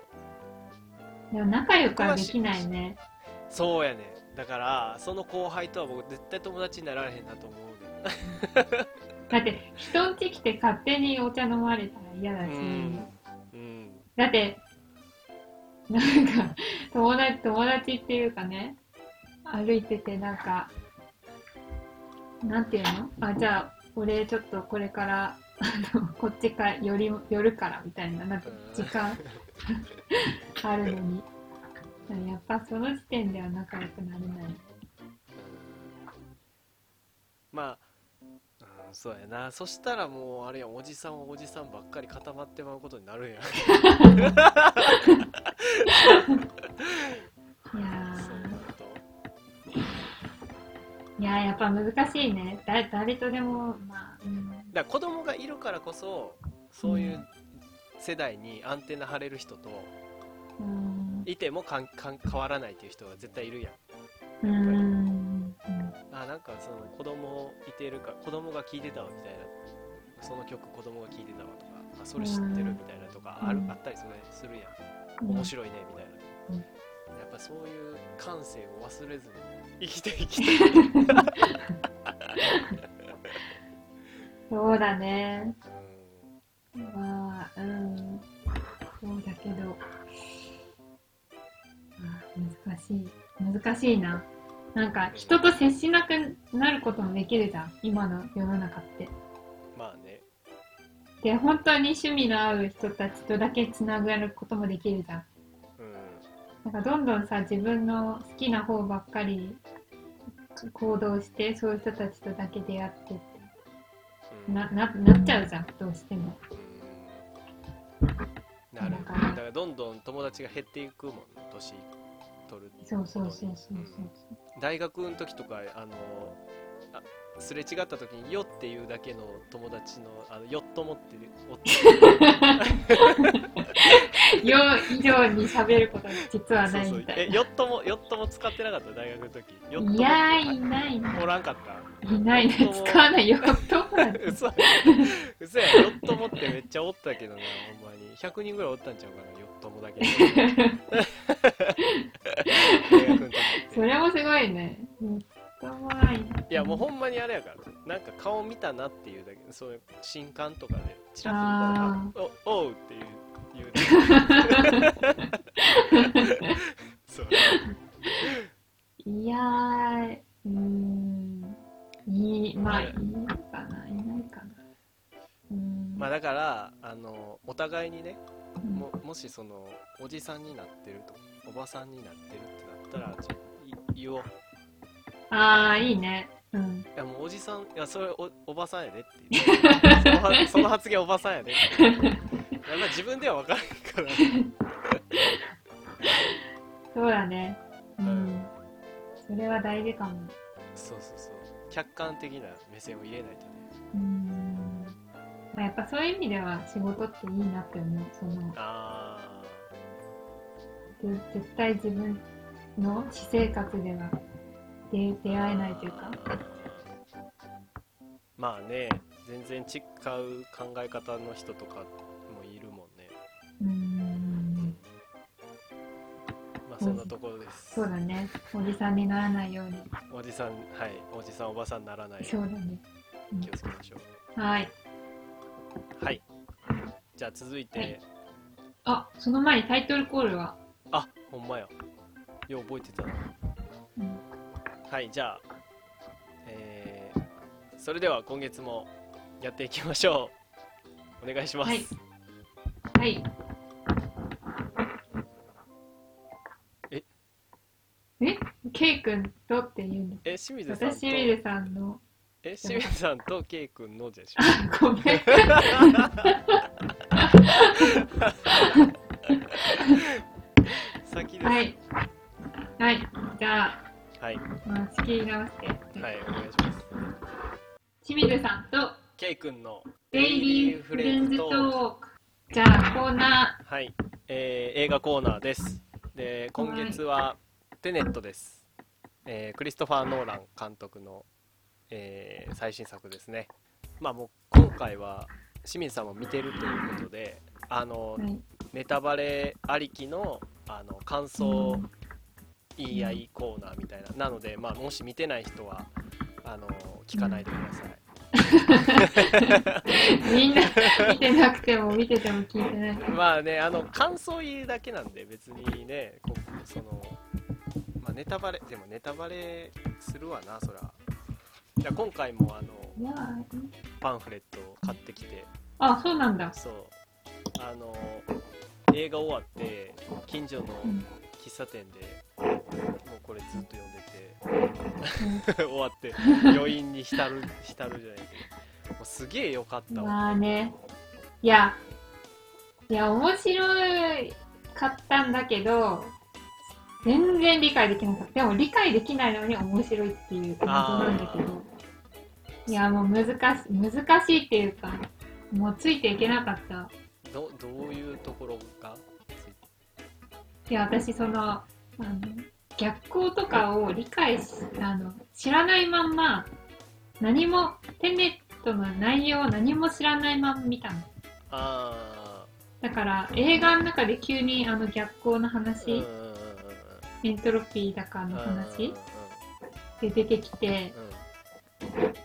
でも仲良くはできないね。そうやね。んだからその後輩とは僕絶対友達になられへんなと思うねだって、人ん家来て勝手にお茶飲まれたら嫌だし、うんうんだって、なんか、友達、友達っていうかね、歩いててなんか、なんていうの？あ、じゃあ、俺ちょっとこれから、あの、こっちから、寄り、寄るから、みたいな、なんか、時間あるのに。やっぱその時点では仲良くなれない。まあ、ん、そうやなそしたらもうあれやんおじさんはおじさんばっかり固まってまうことになるんやいやいやーやっぱ難しいね。だ誰とでも、まあ、うん。だ子供がいるからこそそういう世代にアンテナ張れる人とうん。いてもかんかん変わらないっていう人が絶対いるやんうん。うんあなんかその子供いてるか子供が聴いてたわみたいな。その曲子供が聴いてたわとかあそれ知ってるみたいなとかある、うん。あったりするするやうんん。面白いねみたいな、うん。やっぱそういう感性を忘れずに生きていきたい、そうだね。うん。まあ、うん。そうだけど、あ難しい。難しいな。なんか、人と接しなくなることもできるじゃん。今の世の中って。まあねで、本当に趣味の合う人たちとだけつながることもできるじゃん。うんなんか、どんどんさ、自分の好きな方ばっかり行動して、そういう人たちとだけ出会ってうんな、な、なっちゃうじゃん。どうしても。うんなるだからだからどんどん友達が減っていくもん年取るそうそうそうそうそう。大学の時とかあのあすれ違った時に「よ」っていうだけの友達のあのよっともっておってよ以上に喋ることが実はないみたいえよっともよっとも使ってなかった？大学の時よっとな。もいやー、いないな。おらんかった？いないね。使わないよ。どうなんて。嘘 嘘やよっともってめっちゃおったけどなほんまに100人ぐらいおったんちゃうかなよっともだけ大学の時ってそれもすごいね。い。いやもうほんまにあれやからなんか顔見たなっていうだけそういう新刊とかでチラッと見たら「おおう」っていう言う そういやー、うーん。いい、まあ、いいかな、いないかな。まあだからあのお互いにねうんももしそのおじさんになってるとおばさんになってるってなったらちょい言おうあー、いいね。うん。いやもうおじさんいやそれおおばさんやでって言って そのはその発言おばさんやでって言っていやまあ自分では分からんからそうだね。ううんん。それは大事かも。そうそうそう客観的な目線を入れないとねうーん。まあ、やっぱそういう意味では仕事っていいなって思う。その、あず絶対自分の私生活では出出会えないというか。まあね全然違う考え方の人とかもいるもんね。うーん。まあそんなところです。そうだね。おじさんにならないように。おじさんはい。おじさんおばさんにならないように。そうだね、うん。気をつけましょはい。うはい。じゃあ続いて、はい。あ、その前にタイトルコールは、あほんまや。よう覚えてたな。うん、はいじゃあえー、それでは今月もやっていきましょう。お願いします、はい。はい。え？え？ケイ君とって言うんえ清水だ。さんと？私、清水さんの、え清水さんとケイ君のじゃしょあ、ごめん。先ですはい。はい。じゃあ、はい、まあ、仕切り直して。はい、お願いします清水さんと、ケイ君のデイリーフレンズトーク。じゃあ、コーナはい、えー映画コーナーですで今月はテネットです、えークリストファー・ノーラン監督の、えー最新作ですねまあもう今回は清水さんも見てるということであのー。はい。ネタバレありきのあの感想言い合いコーナーみたいななので、まあ、もし見てない人はあの聞かないでください、みんな見てなくても見てても聞いてない。まあね、あの感想言うだけなんで別にね、こそのまあ、ネタバレでもネタバレするわなそら。じゃあ今回もあのパンフレットを買ってきて、あ、そうなんだ。そうあの映画終わって近所のうん。喫茶店でもうこれずっと読んでて 終わって余韻に浸る 浸るじゃないけど、もうすげえ良かったわ。まあね。いや、いや、面白いかったんだけど、全然理解できなかった。でも理解できないのに面白いっていう謎なんだけど。いや、もう難しい、難しいっていうか、もうついていけなかった。どどういうところが？いや、私、その、あの、逆光とかを理解し、あの、知らないまんま、何も、テネットの内容を何も知らないまま見たの。あだから、映画の中で急にあの逆光の話、エントロピーだかのうん話うんで出てきて、うん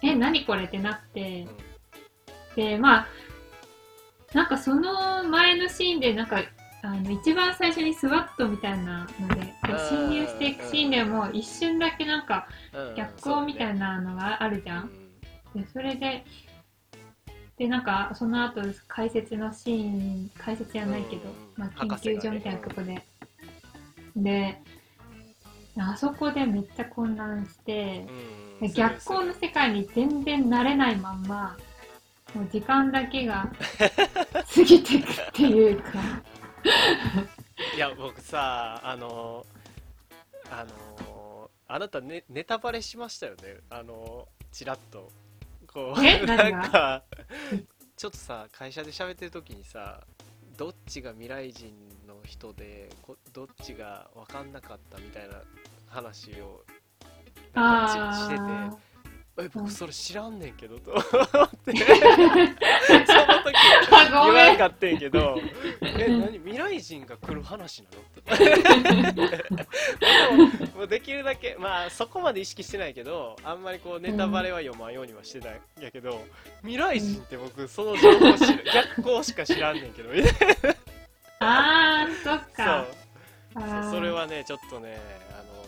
え、何これ？ってなって。うん、で、まあ、なんかその前のシーンで、なんか、あの、一番最初にスワットみたいなので、こう侵入していくシーンでも、一瞬だけなんか、うん逆光みたいなのがあるじゃん。で、それで、で、なんか、その後、解説のシーン、解説じゃないけど、うんまあ、研究所みたいなとこで。で、あそこでめっちゃ混乱して、逆光の世界に全然慣れないまんま、もう時間だけが 過ぎていくっていうか、いや僕さあのあのあなたネネタバレしましたよね？あのちらっと。こうなんかちょっとさ会社で喋ってる時にさどっちが未来人の人でこどっちが分かんなかったみたいな話をなんかししててあえうん。僕それ知らんねんけどと。思ってその時。言わなかったんやけど。え何？未来人が来る話なの？ってでもできるだけまあそこまで意識してないけどあんまりこうネタバレは読まんようにはしてないんやけど未来人って僕その情報知ら逆光しか知らんねんけど。あー、そっか。あそうーそれはねちょっとねあの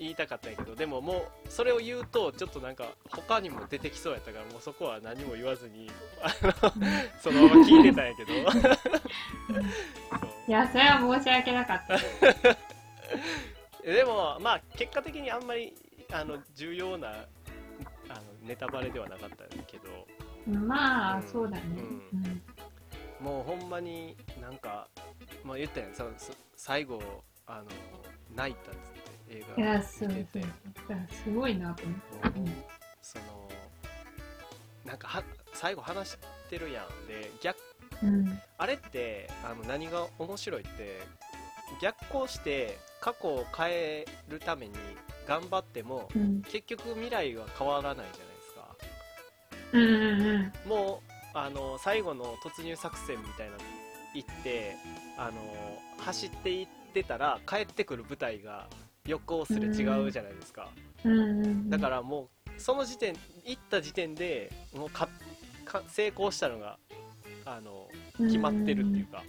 言いたかったんやけどでももうそれを言うとちょっとなんか他にも出てきそうやったからもうそこは何も言わずにあの そのまま聞いてたんやけど。いや、それは申し訳なかった。でもまあ結果的にあんまりあの重要なあのネタバレではなかったけど。まあ、うんそうだね。ううん。もうほんまになんか、まあ、言ったやん。そそ最後あの泣いたっつって映い画見てて。すごいなと思って。そのなんかは最後話してるやん。で逆うん。あれってあの何が面白いって逆行して過去を変えるために頑張ってもうん。結局未来は変わらないじゃないですか。うんうんうん。もうあの最後の突入作戦みたいなの行ってあの走っていってたら帰ってくる舞台が横すれ違うじゃないですか、うんうんだからもうその時点行った時点でもうかか成功したのがあの決まってるっていうか、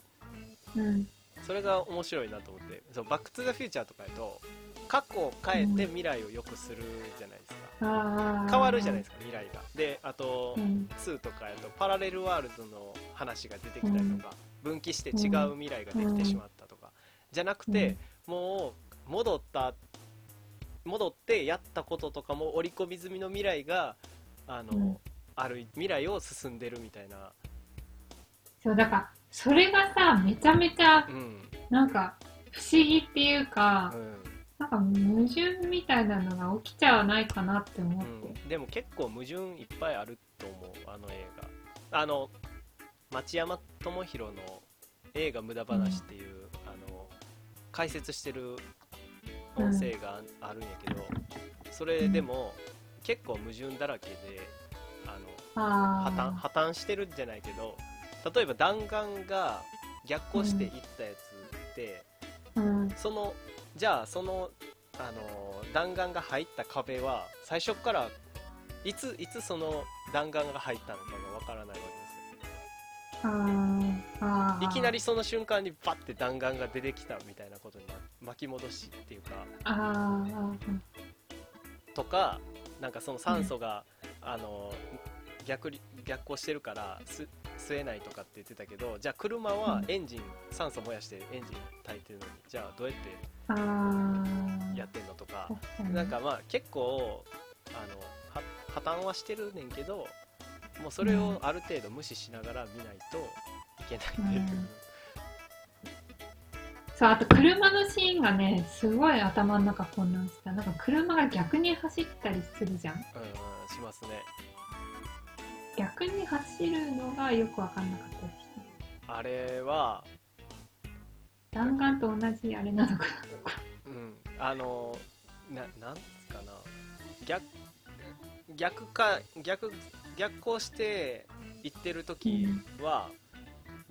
うんそれが面白いなと思ってそうバック・トゥ・ザ・フューチャーとかやと過去を変えて未来を良くするじゃないですか、あー変わるじゃないですか未来がであと、うん2とかやとパラレルワールドの話が出てきたりとか、分岐して違う未来ができてしまったとか、じゃなくて、もう戻った戻ってやったこととかも織り込み済みの未来があの、うん。ある未来を進んでるみたいな、そうだからそれがさめちゃめちゃうん。なんか不思議っていうか、うん。なんか矛盾みたいなのが起きちゃわないかなって思って、うん、でも結構矛盾いっぱいあると思うあの映画。あの町山智博の映画「無駄話」っていう、あの解説してる音声があるんやけど、それでも結構矛盾だらけであのあ破綻破綻してるんじゃないけど例えば弾丸が逆行していったやつって、うん。そのじゃあそのあの弾丸が入った壁は最初からいついつその弾丸が入ったのかがわからないわけですよいきなりその瞬間にバッて弾丸が出てきたみたいなことに巻き戻しっていうか。とかなんかその酸素が、あの逆に逆行してるからす吸えないとかって言ってたけどじゃあ車はエンジン、酸素燃やしてエンジン炊いてるのにじゃあどうやってやってんのとか、なんかまあ結構あのは破綻はしてるねんけどもうそれをある程度無視しながら見ないといけないっていう、うん。そうあと車のシーンがねすごい頭の中混乱した。なんか車が逆に走ったりするじゃん。うんうんしますね。逆に走るのがよく分かんなかったですあれは弾丸と同じあれなのかうん。あのななんつかな。逆逆か逆逆行して行ってる時は、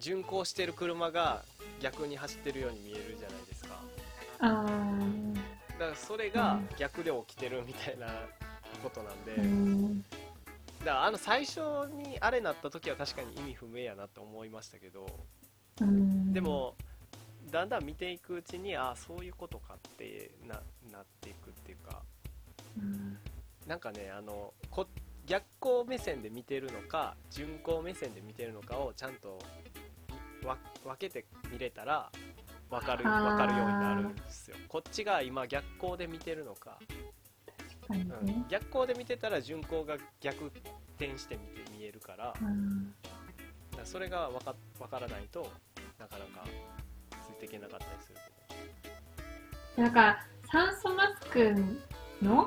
巡航してる車が逆に走ってるように見えるじゃないですか。あだからそれがうん。逆で起きてるみたいなことなんで、ーうん。だからあの最初にあれなった時は確かに意味不明やなって思いましたけど。うん。でもだんだん見ていくうちにああそういうことかってななっていくっていうか。うん。なんかねあのこ逆光目線で見てるのか順光目線で見てるのかをちゃんとわ分けて見れたら分かる分かるようになるんですよ。こっちが今逆光で見てるのか。確かにうん。ね、逆光で見てたら順光が逆転して見て見えるかららそれが分か分からないとなかなかついていけなかったりするだから酸素マスクのう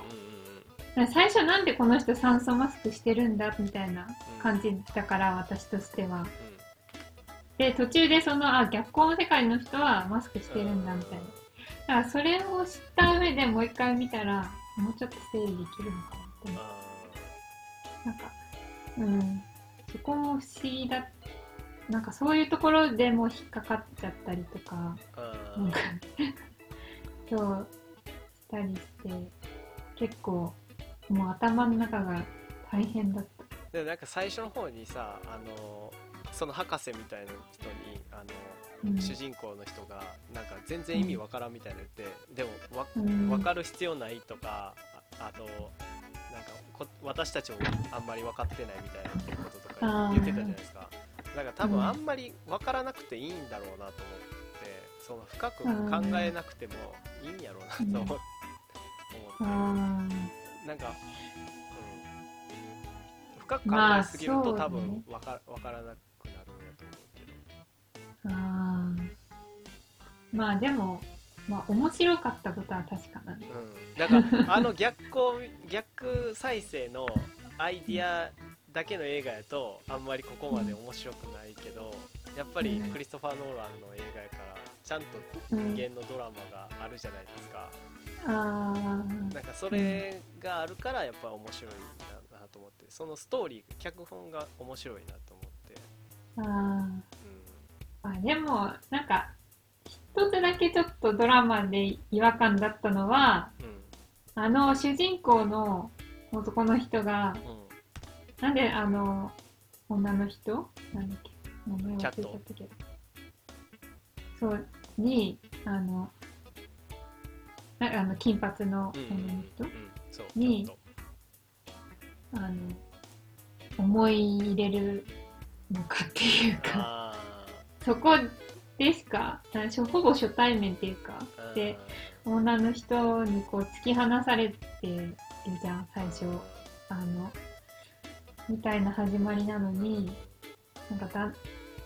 んうんうん。最初なんでこの人酸素マスクしてるんだみたいな感じだから私としてはで途中でそのあ逆光の世界の人はマスクしてるんだみたいな。だからそれを知った上でもう一回見たらもうちょっと整理できるのかなって。なんかうん。そこも不思議だ。なんかそういうところでも引っかかっちゃったりとかなんかーそうしたりして結構もう頭の中が大変だった。でなんか最初の方にさあのその博士みたいな人にあの、うん。主人公の人がなんか全然意味わからんみたいな言って、でもわうん。分かる必要ないとかああとなんかこ私たちもあんまり分かってないみたいなこととか言ってたじゃないですか。だから多分うん。あんまり分からなくていいんだろうなと思ってその深く考えなくてもいいんやろうなと思って、あ思っなんか、うん、深く考えすぎると、多分分か分からなくあー。まあでも、まあ面白かったことは確かだ。ね。うん、だからあの逆光逆再生のアイディアだけの映画やとあんまりここまで面白くないけどやっぱりクリストファー・ノーランの映画やからちゃんとうん人間のドラマがあるじゃないですか、あなんかそれがあるからやっぱ面白いななと思ってそのストーリー脚本が面白いなと思って、ーあでもなんか一つだけちょっとドラマで違和感だったのはうんあの主人公の男の人がうんなんであの女の人？なんだっけ？名前忘れちゃったけど。そうにあのなあの金髪の女の人、うんそうにちょっあの思い入れるのかっていうとか。あそこでしかほぼ初対面っていうか。ーで女の人にこう突き放されてるじゃん最初。あのみたいな始まりなのになんかだ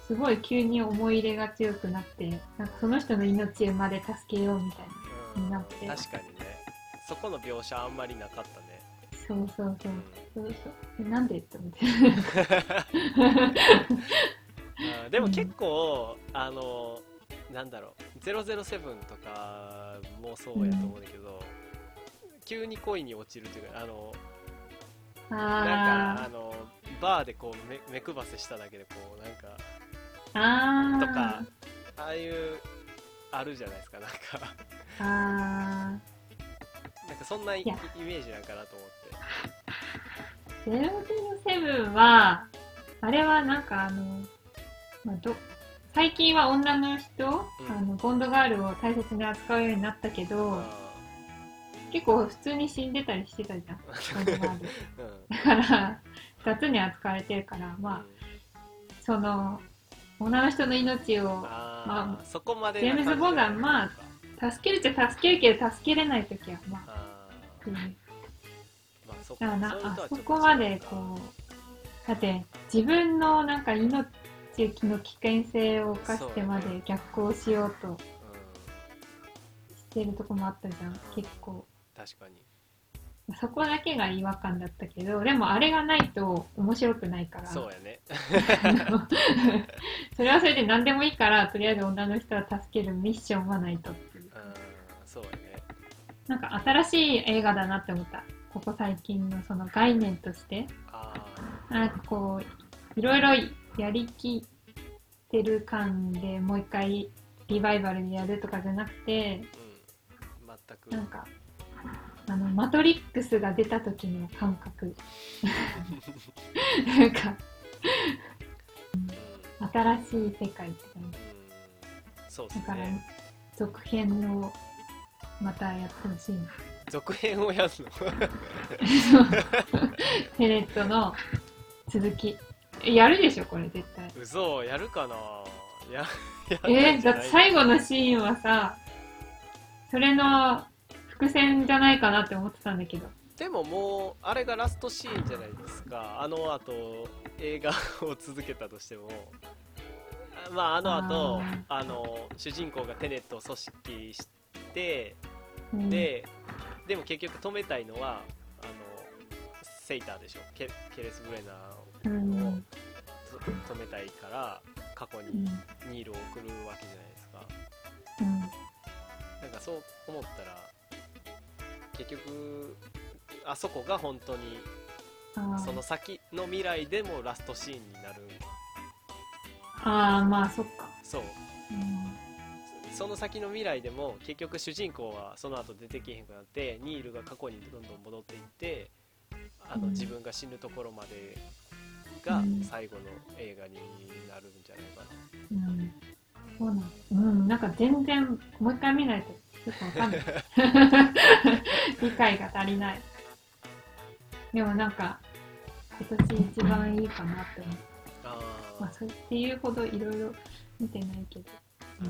すごい急に思い入れが強くなってなんかその人の命まで助けようみたいなうん。になって。確かにね。そこの描写あんまりなかったね、そうそうそう。うん。そうそう。えなんで？って思って でも結構、あのなんだろう007とかもそうやと思うんだけど、急に恋に落ちるというかあのなんかああのバーでこう目目くばせしただけでこうなんかーあー。とかああいうあるじゃないですかなんか。あなんかそんなイメージなんかなと思って。ー007はあれはなんかあの、まあ、ど最近は女の人、うん。あのボンドガールを大切に扱うようになったけどあ結構普通に死んでたりしてたじゃん。ボンドガール。ーうんだから雑に扱われてるからまあその女の人の命をあー。まそこまでジェームズボンドはまあ助けるっちゃ助けるけど助けれない時はまああうんーまあそだからな。あそこまでこうだって自分のなんか命の危険性を冒してまで逆行しようとうん。してるとこもあったじゃん結構。確かに。そこだけが違和感だったけどでもあれがないと面白くないから。そうやね。それはそれで何でもいいからとりあえず女の人は助けるミッションはないとっていう。うんそうやね。なんか新しい映画だなって思った。ここ最近のその概念として。あなんかこういろいろやりきってる感でもう一回リバイバルでやるとかじゃなくてあうん。全く。なんかあのマトリックスが出た時の感覚。なんかうん。新しい世界って感じ。うん。そうでだからすね続編をまたやってほしいな。続編をやるの？テ レットの続き。えやるでしょこれ絶対。嘘やるかな。ややえー、だって最後のシーンはさそれの伏線じゃないかなって思ってたんだけど。でももうあれがラストシーンじゃないですか。あの後映画を続けたとしても。あまああの後ああの主人公がテネットを組織してうん。ででも結局止めたいのはあのセイターでしょ。ケケレス・ブレナうんと止めたいから過去にうん。ニールを送るわけじゃないですか。うん。なんかそう思ったら結局あそこが本当にその先の未来でもラストシーンになるあーまあそっか。そう。うん。その先の未来でも結局主人公はその後出てけへんくなってニールが過去にどんどん戻っていってあのうん。自分が死ぬところまでがうん。最後の映画になるんじゃないかな、うん。そうなん。うん。なんか全然もう一回見ないとちょっとわかんない。理解が足りない。でもなんか今年一番いいかなって思う。あー。まあそうっていうほどいろいろ見てないけど。う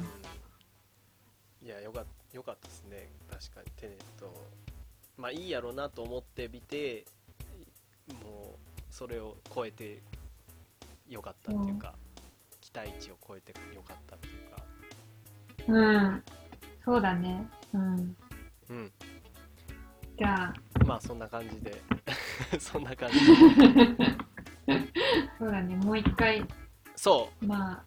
ん。いやよかよかったですね。確かにテネット。まあいいやろなと思ってみてもうそれを超えてよかったっていうか、期待値を超えてよかったっていうか。うん。そうだね。うん。うん。じゃあ。まあそんな感じで。そんな感じで。そうだね。もう一回。そまあ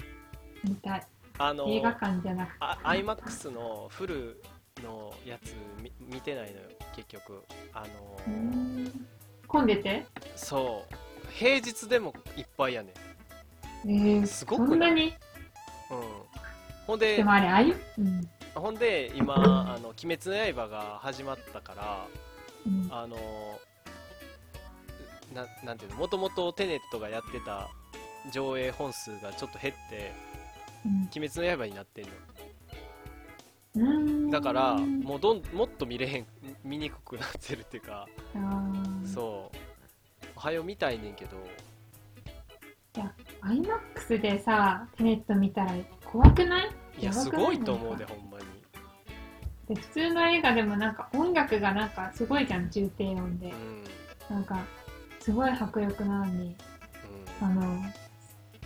見たい。あの映画館じゃなくて。あ iMAX のフルのやつみ見てないのよ結局。あのうーん混んでて？そう。平日でもいっぱいやねん。えー、すごくそんなに？うん。ほんででもあれああいううん。ほんで今「あの鬼滅の刃」が始まったからうん。あのななんていうの？もともとテネットがやってた上映本数がちょっと減ってうん「鬼滅の刃」になってんのだからもうどんもっと見れへん見にくくなってるっていうかそう。おはよう見たいねんけど。iMAX でさテネット見たら怖くない？いやすやばくない？ごいと思うでほんまに。で普通の映画でもなんか音楽がなんかすごいじゃん重低音で。うん。うんなんかすごい迫力なのに。あの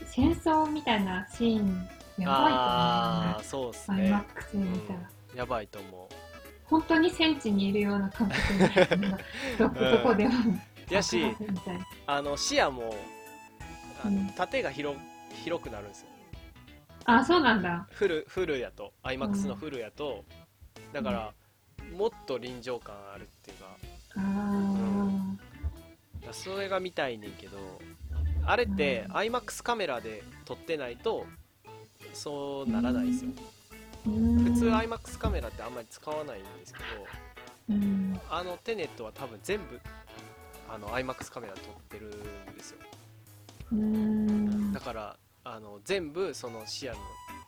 戦争みたいなシーンやばああーそう。っすいと思う。よね。ね iMAX で見たら、やばいと思本当に戦地にいるような感覚になるどこでもうやしあの視野もあのうん。縦が広広くなるんですよ。あそうなんだ。フルフルやと iMAX うんのフルやと、だから、もっと臨場感あるっていうか。あー。それが見たいねんけどあれってうん。iMAX カメラで撮ってないとそうならないんですよ。普通 iMAX カメラってあんまり使わないんですけどうん。あのテネットは多分全部あの iMAX カメラで撮ってるんですよ。だからあの全部その視野の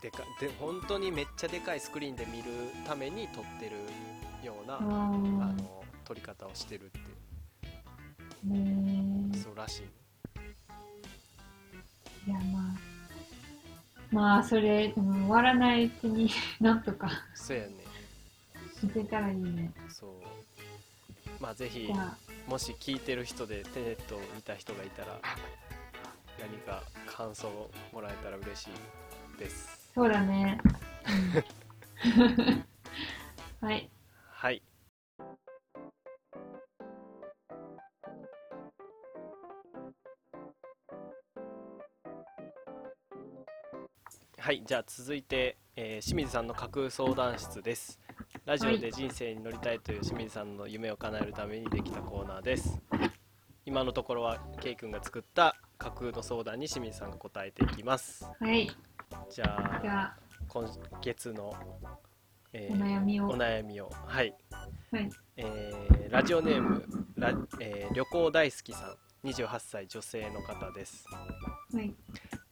でかで本当にめっちゃでかいスクリーンで見るために撮ってるようなあの撮り方をしてるってそうらしい。いやまあまあそれ、うん終わらないうちに なんとか。そうやね。いけたらいいね。そう。まあぜひもし聞いてる人でテネットを見た人がいたら何か感想をもらえたら嬉しいです。そうだね、はいはいじゃあ続いて、えー清水さんの架空相談室です。ラジオで人生に乗りたいという清水さんの夢を叶えるためにできたコーナーです。今のところはケイ君が作った架空の相談に清水さんが答えていきます。はい。じゃあ今月の、えおー悩みを、お悩みを。はい。はい。えーラジオネームラ、えー旅行大好きさん。28歳女性の方です、はい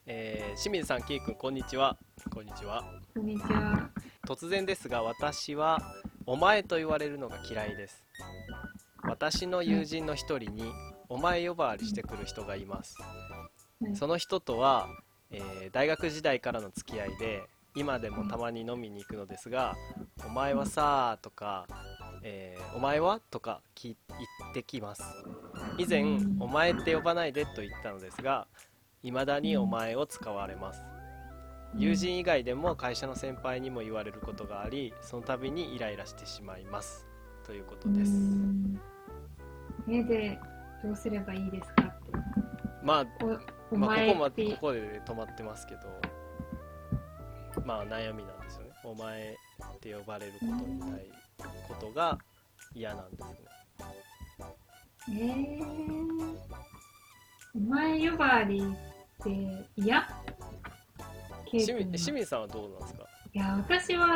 えー清水さんケイ君こんにちは。こんにちは。こんにちは。突然ですが私はお前と言われるのが嫌いです。私の友人の一人にお前呼ばわりしてくる人がいます。はいその人とは、えー大学時代からの付き合いで今でもたまに飲みに行くのですが「お前はさ」とか「えーお前は?」とか聞言ってきます。以前うん「お前って呼ばないで」と言ったのですが未だに「お前」を使われます。友人以外でも会社の先輩にも言われることがありその度にイライラしてしまいます。ということです。えでどうすればいいですか？ってまあまあ、前ここまって、ここで止まってますけどまあ悩みなんですよね。お前って呼ばれることにたいことが嫌なんですね。えー、お前呼ばわりって嫌ケイ清水清水さんはどうなんですか？いや私は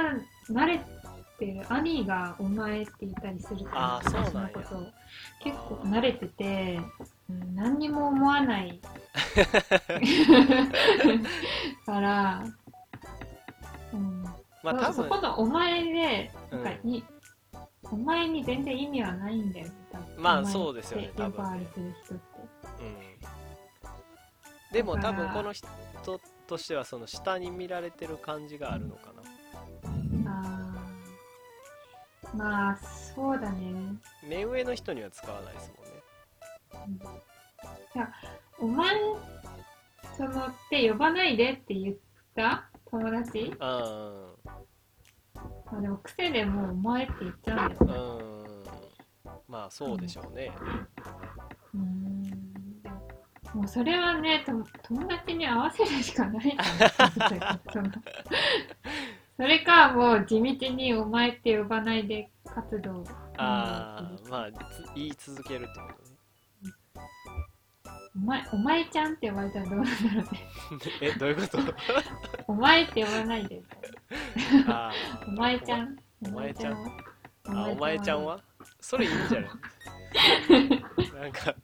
慣れてる兄が「お前」って言ったりするからあーそうなんや。結構慣れてて、うん、何にも思わない。から、うん、まあ多分そこの「お前で」なんかうんに、お前に全然意味はないんだよね多分まあお前そうですよねって呼ばわりする人って。うんでも多分この人としてはその下に見られてる感じがあるのかな。あー。まあそうだね。目上の人には使わないですもんね。じゃあお前そのって呼ばないでって言った？友達？あまあでも癖でもうお前って言っちゃうんだよーうん。まあそうでしょうね。うーんでももうそれはねと友達に合わせるしかない それかもう地道に「お前」って呼ばないで活動を。ああまあつ言い続けるってことね。お前お前ちゃんって呼ばれたらどうなんだろうね。えどういうこと？お前って呼ばないで。あお前ちゃん。お前ちゃん。お前ちゃんは？それいいんじゃない？なんか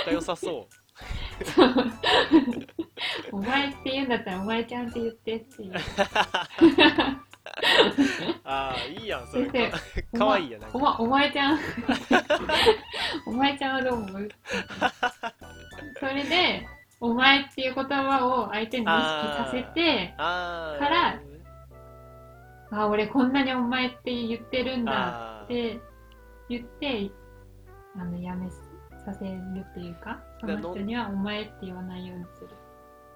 仲良さそう。お前って言うんだったらお前ちゃんって言ってっていう。ああいいやんそれ。かわいいやなんか。おまお前ちゃん。お前ちゃんはどう思うそれでお前っていう言葉を相手に意識させてああからあ俺こんなにお前って言ってるんだって言ってあのやめさせるっていうかその人にはお前って言わないようにする。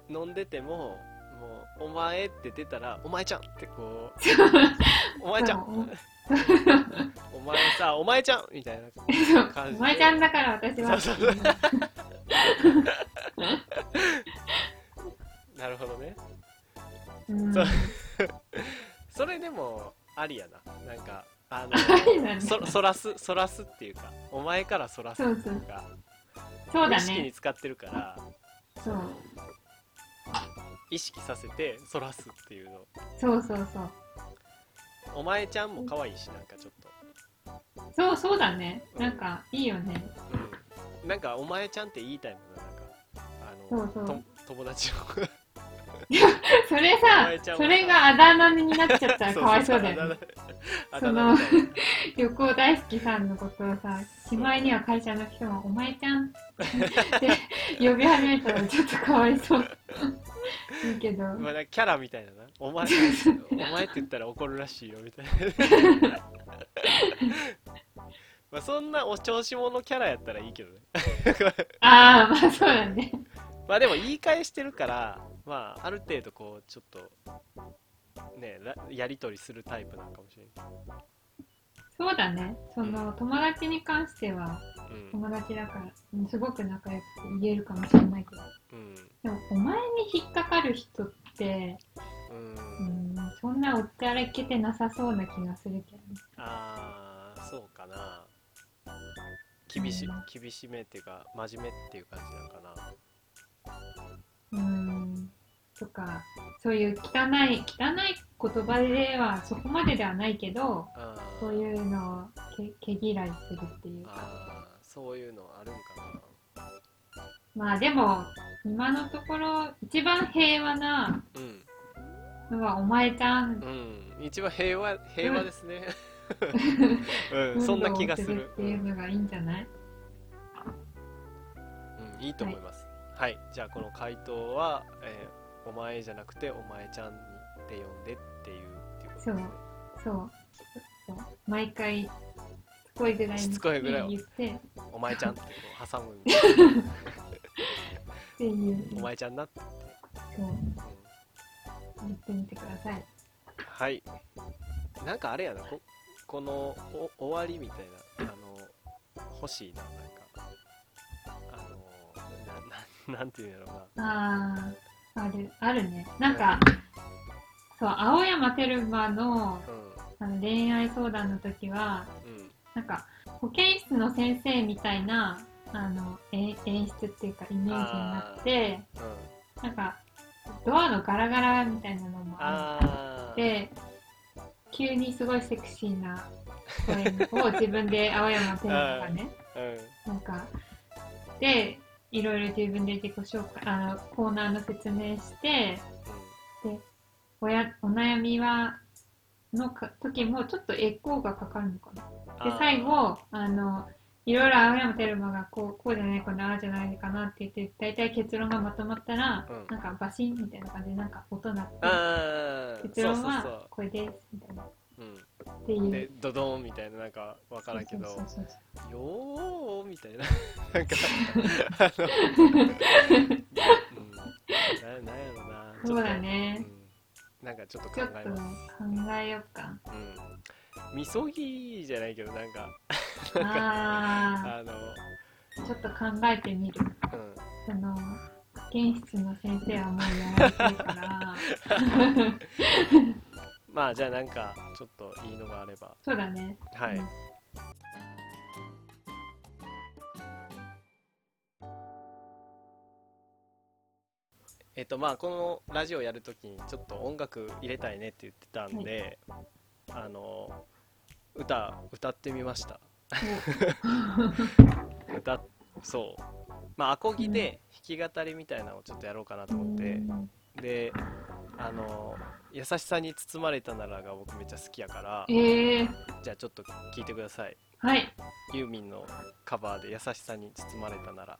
飲んでてももう「お前」って出たら「お前ちゃん」ってこう「お前ちゃん」お前さ、お前ちゃんみたいな感じで。お前ちゃんだから私は。なるほどね。うん。それでもありやな。なんか、あの、そそらす、そらすっていうか、お前からそらすっていうか、そうだ意識にね使ってるから、そう意識させてそらすっていうの。そうそうそうお前ちゃんも可愛いし、なんかちょっと。そうそうだねなんかいいよねうん。なんか、お前ちゃんって言いたいもんな、なんか。あの、友達の。それおさそれがあだ名になっちゃったらかわいそうだよね。あその旅行大好きさんのことをさしまいには会社の人も「お前ちゃん」って呼び始めたらちょっとかわいそう。いいけど。まあ、キャラみたいなな。お前、お前って言ったら怒るらしいよ、みたいな。まあ、そんなお調子者キャラやったらいいけどね。ああまあそうだね。まあでも言い返してるから、まあ、ある程度こう、ちょっと、ね、らやりとりするタイプなのかもしれそうだねその友達に関してはない。友達だからうんすごく仲良く言えるかもしれないけどうん。でもお前に引っかかる人ってうん。ううん。んそんなおっちゃらけてなさそうな気がするけどねあー、そうかな。厳しうん、厳しめっていうか、真面目っていう感じなのかな。うんとか。そういう汚い汚い言葉ではそこまでではないけどそういうのをけ毛嫌いするっていうか。そういうのあるんかまあでも今のところ一番平和ななうんのはお前ちゃん。うん。一番平和平和ですね。うん。そんな気がする。っていうのがいいん。じゃないうん、いいと思います。はい、じゃあこの回答は、えーお前じゃなくてお前ちゃんにって呼んでっていうっていうこと。ですねそうそう。毎回しつこいぐらいにしつこいぐらい言って。っお前ちゃんってこう挟む。ていう。お前ちゃんなって、そう。うん言ってみてください。はい。なんかあれやなここのお終わりみたいなあの欲しいななんか。あのなな なんていうんやろうな。ああ、ある、あるね。なんか、そう、青山テルマのあの恋愛相談の時は、なんか、保健室の先生みたいな、あの、え演出っていうか、イメージになって、うん。なんか、ドアのガラガラみたいなのもあって、急にすごいセクシーな声を自分で青山テルマがね、うん。なんか、で、いろいろ自分で自己紹介、あの、コーナーの説明して、おやお悩みは、のか時もちょっとエコーがかかるのかな。で、最後、あの、いろいろ青山テルマがこう、こうじゃないかな、ああじゃないかなって言って、大体結論がまとまったら、うんなんかバシンみたいな感じで、なんか音鳴って、結論はこれです、みたいな。う。ん、でドドーンみたいななんかわからんけどよーみたいな なんかあの、うん、な。なんやろなちょっとそうだね。うん、なんかちょっと考えます。考えようか。うん。みそぎじゃないけどなんかなんかああのー、ちょっと考えてみる。うん。その保健室の先生はもうやられてるから まあじゃあなんかちょっといいのがあれば。そうだね。はい、うん。えっとまあこのラジオやるときにちょっと音楽入れたいねって言ってたんで、あの歌歌ってみました。歌そう。まあアコギで弾き語りみたいなのをちょっとやろうかなとお思って、うん。であの「優しさに包まれたなら」が僕めっちゃ好きやからえー、じゃあちょっと聞いてください。はい。ユーミンのカバーで「優しさに包まれたなら」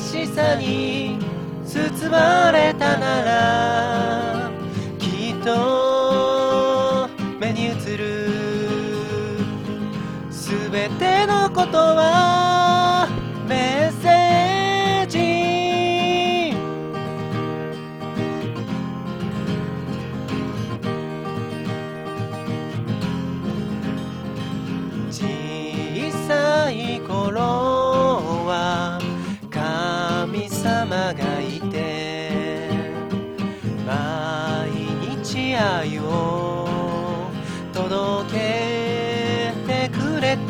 しさに包まれたならきっと目に映る。全てのことは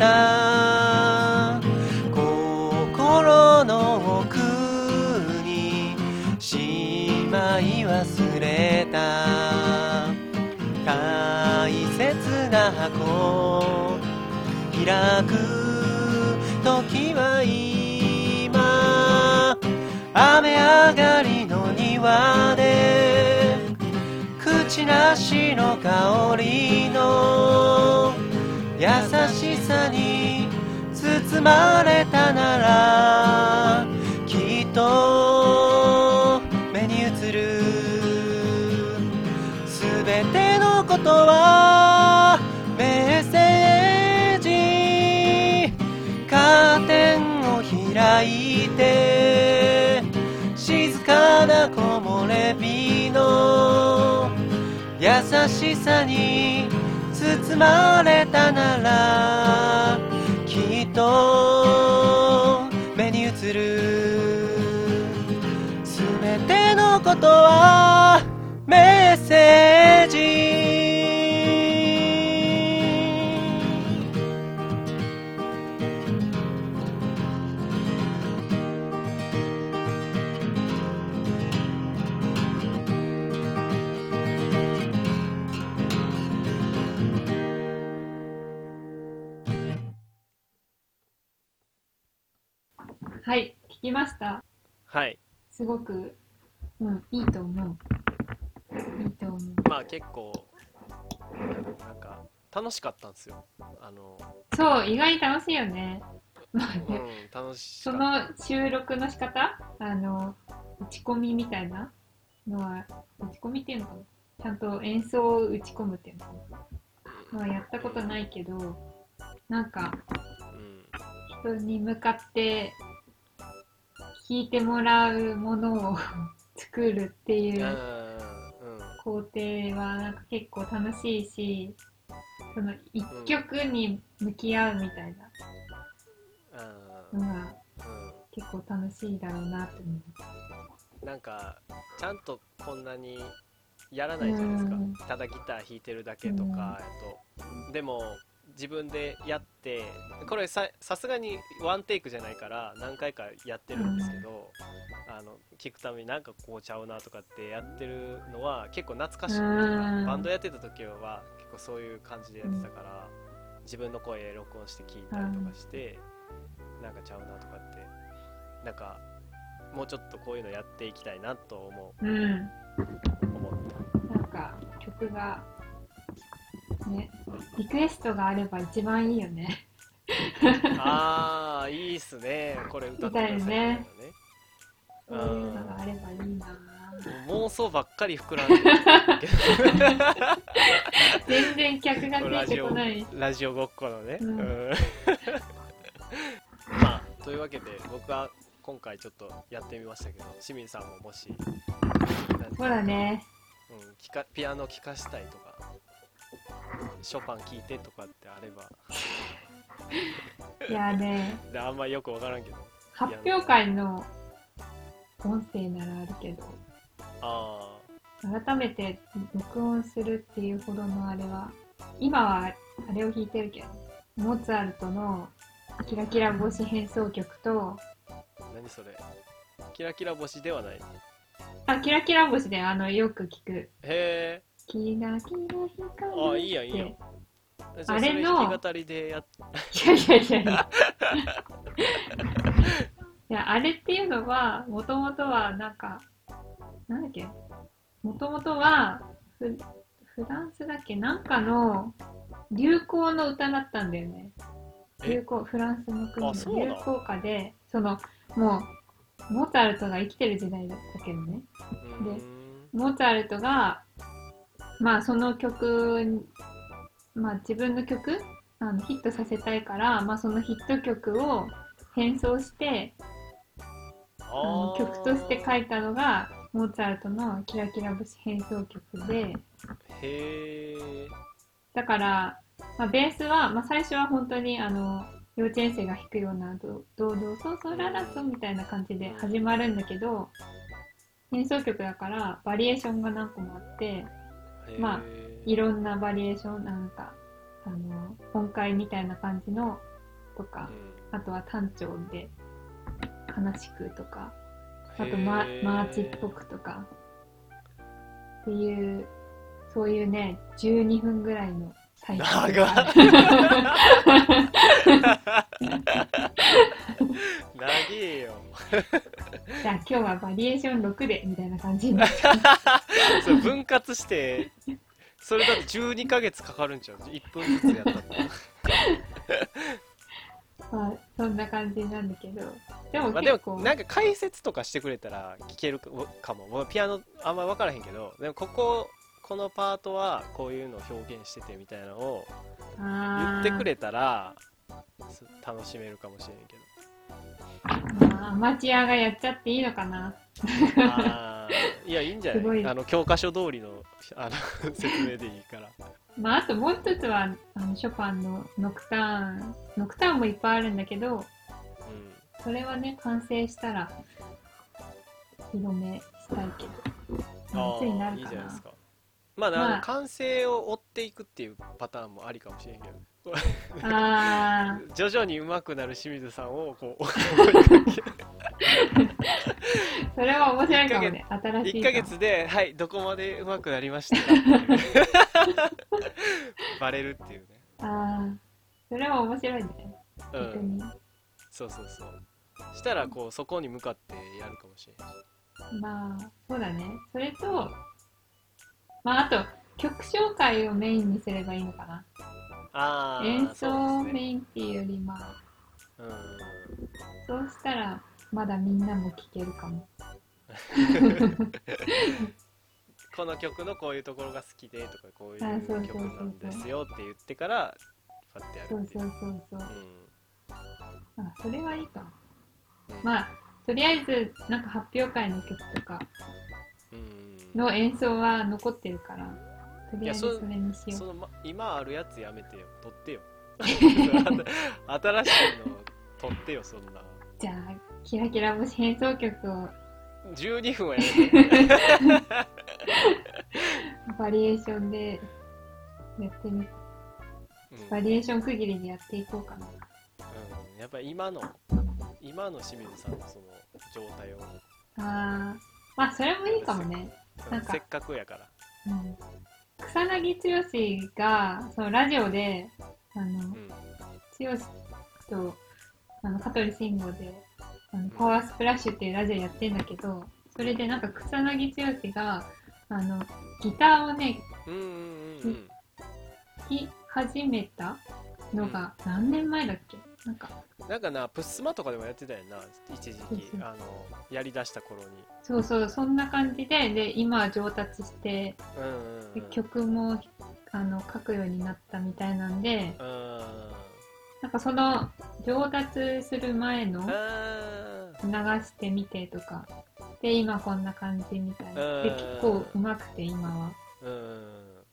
た心の奥にしまい忘れた。大切な箱。開く時は今。雨上がりの庭で。口なしの香りの優しいさに包まれたならきっと目に映る。すべてのことはメッセージ。カーテンを開いて静かな木漏れ日の優しさに包まれたならきっと目に映る。全てのことはメッセージ。はい聞きました。はい。すごくうんいいと思う。いいと思う。まあ結構なんか楽しかったんですよ。あのそう意外に楽しいよね。まあねうん楽しその収録の仕方？あの打ち込みみたいなのは打ち込みっていうのかな？ちゃんと演奏を打ち込むっていうのかな？のはやったことないけどなんかうん。人に向かって弾いてもらうものを 作るっていう工程はなんか結構楽しいしその一曲に向き合うみたいうん。なのがうん。結構楽しいだろうなと思う。なんかちゃんとこんなにやらないじゃないですか、うん。ただギター弾いてるだけとかやと、でも自分でやってこれささすがにワンテイクじゃないから何回かやってるんですけど、あの聞くためになんかこうちゃうなとかってやってるのは結構懐かしい、うん。バンドやってた時は結構そういう感じでやってたから、自分の声録音して聞いたりとかして、なんかちゃうなとかってなんかもうちょっとこういうのやっていきたいなと思う。ん。う思った。なんか曲がね。リクエストがあれば一番いいよね。ああいいっすね。これ歌ってくださいね。そういうのがあればいいな。妄想ばっかり膨らんでる。け全然客がどついてこない。ラジオごっこのね、うん。うん。まあというわけで僕は今回ちょっとやってみましたけど清水さんももしなんそうだね。うん、ピアノ聴かしたいとかショパン聴いてとかってあれば。いやね。であんまよくわからんけど。発表会の音声ならあるけど。あ改めて録音するっていうほどのあれは今はあれを弾いてるけどモーツァルトの「キラキラ星変奏曲」とあ何それ？キラキラ星ではない？へあキラキラ星であのよく聞く。え「キラキラ光あいいやんいいやああれの弾き語りでやっいやいやいやいや。いや、あれっていうのは、もともとは、なんか、なんだっけ、もともとはフ、フランスだっけ、なんかの流行の歌だったんだよね。え？流行、フランスの国の流行歌で、その、もう、モーツァルトが生きてる時代だったけどね。うーん。モーツァルトが、まあその曲、まあ自分の曲あのヒットさせたいから、まあそのヒット曲を変装して、あの曲として書いたのが、モーツァルトのキラキラ星変奏曲で、へえだから、まあ、ベースは、まあ最初は本当にあの、幼稚園生が弾くようなドドドソソララソみたいな感じで始まるんだけど、変奏曲だからバリエーションが何個もあって、まあいろんなバリエーションなんかあの音階みたいな感じのとかあとは単調で悲しくとかあとママーチっぽくとかっていうそういうね12分ぐらいのタイトルが長えよ。じゃあ今日はバリエーション6でみたいな感じになっ それ分割してそれだと12ヶ月かかるんちゃう1分ずつやったのまあそんな感じなんだけど。でもまあでもなんか解説とかしてくれたら聞けるかも。もうピアノあんま分からへんけどでもこここのパートはこういうのを表現しててみたいなのを言ってくれたらす楽しめるかもしれんけまあアマチュアがやっちゃっていいのかな。いやいいんじゃない？い。あの教科書通りのあの 説明でいいから。まあ、あともう一つはあのショパンのノクターンノクターンもいっぱいあるんだけどうん。それはね完成したら広めしたいけど。まあいつになるかな。じゃないですかまあ、完成を追っていくっていうパターンもありかもしれんけど。あ 徐々に上手くなる清水さんをこう ーそれは面白いかもね。新しい1か。月ではいどこまで上手くなりました バレるっていうね。ああそれは面白いね。う逆んに、そうそうそう。したらこうそこに向かってやるかもしれないまあそうだね。それとまああと曲紹介をメインにすればいいのかな。ああ演奏メインっていうよりまあうん。そうしたらまだみんなも聴けるかも。この曲のこういうところが好きでとかこういう曲なんですよって言ってからパッてやるっていそうそううそうそう。うん。あそれはいいか。まあとりあえずなんか発表会の曲とかうんの演奏は残ってるからとりあえずそそれにしよそうのま今あるやつやめてよ。取ってよ。新しいの取ってよそんなじゃあキラキラ星変奏曲を。12分はやめて。バリエーションでやってみうん。バリエーション区切りでやっていこうかな。うん、やっぱり今の今の清水さんのその状態を、あー、まあそれもいいかもね。なんかせっかくやから。うん。草薙剛が、そのラジオで、あの、うん剛と、あの、香取慎吾で、あの、パワースプラッシュっていうラジオやってんだけど、それでなんか草薙剛が、あの、ギターをね、うんうんうんうん。弾き始めたのが何年前だっけなんか、なんかなプッスマとかでもやってたよな一時期。あのやりだした頃に。そうそう、そんな感じで、で、今は上達して、うんうんでうん。曲も、あの、書くようになったみたいなんで、うん。なんかその、上達する前の、あ流してみてとか、で、今こんな感じみたいな。で、うん。結構上手くて、今は。ーうん。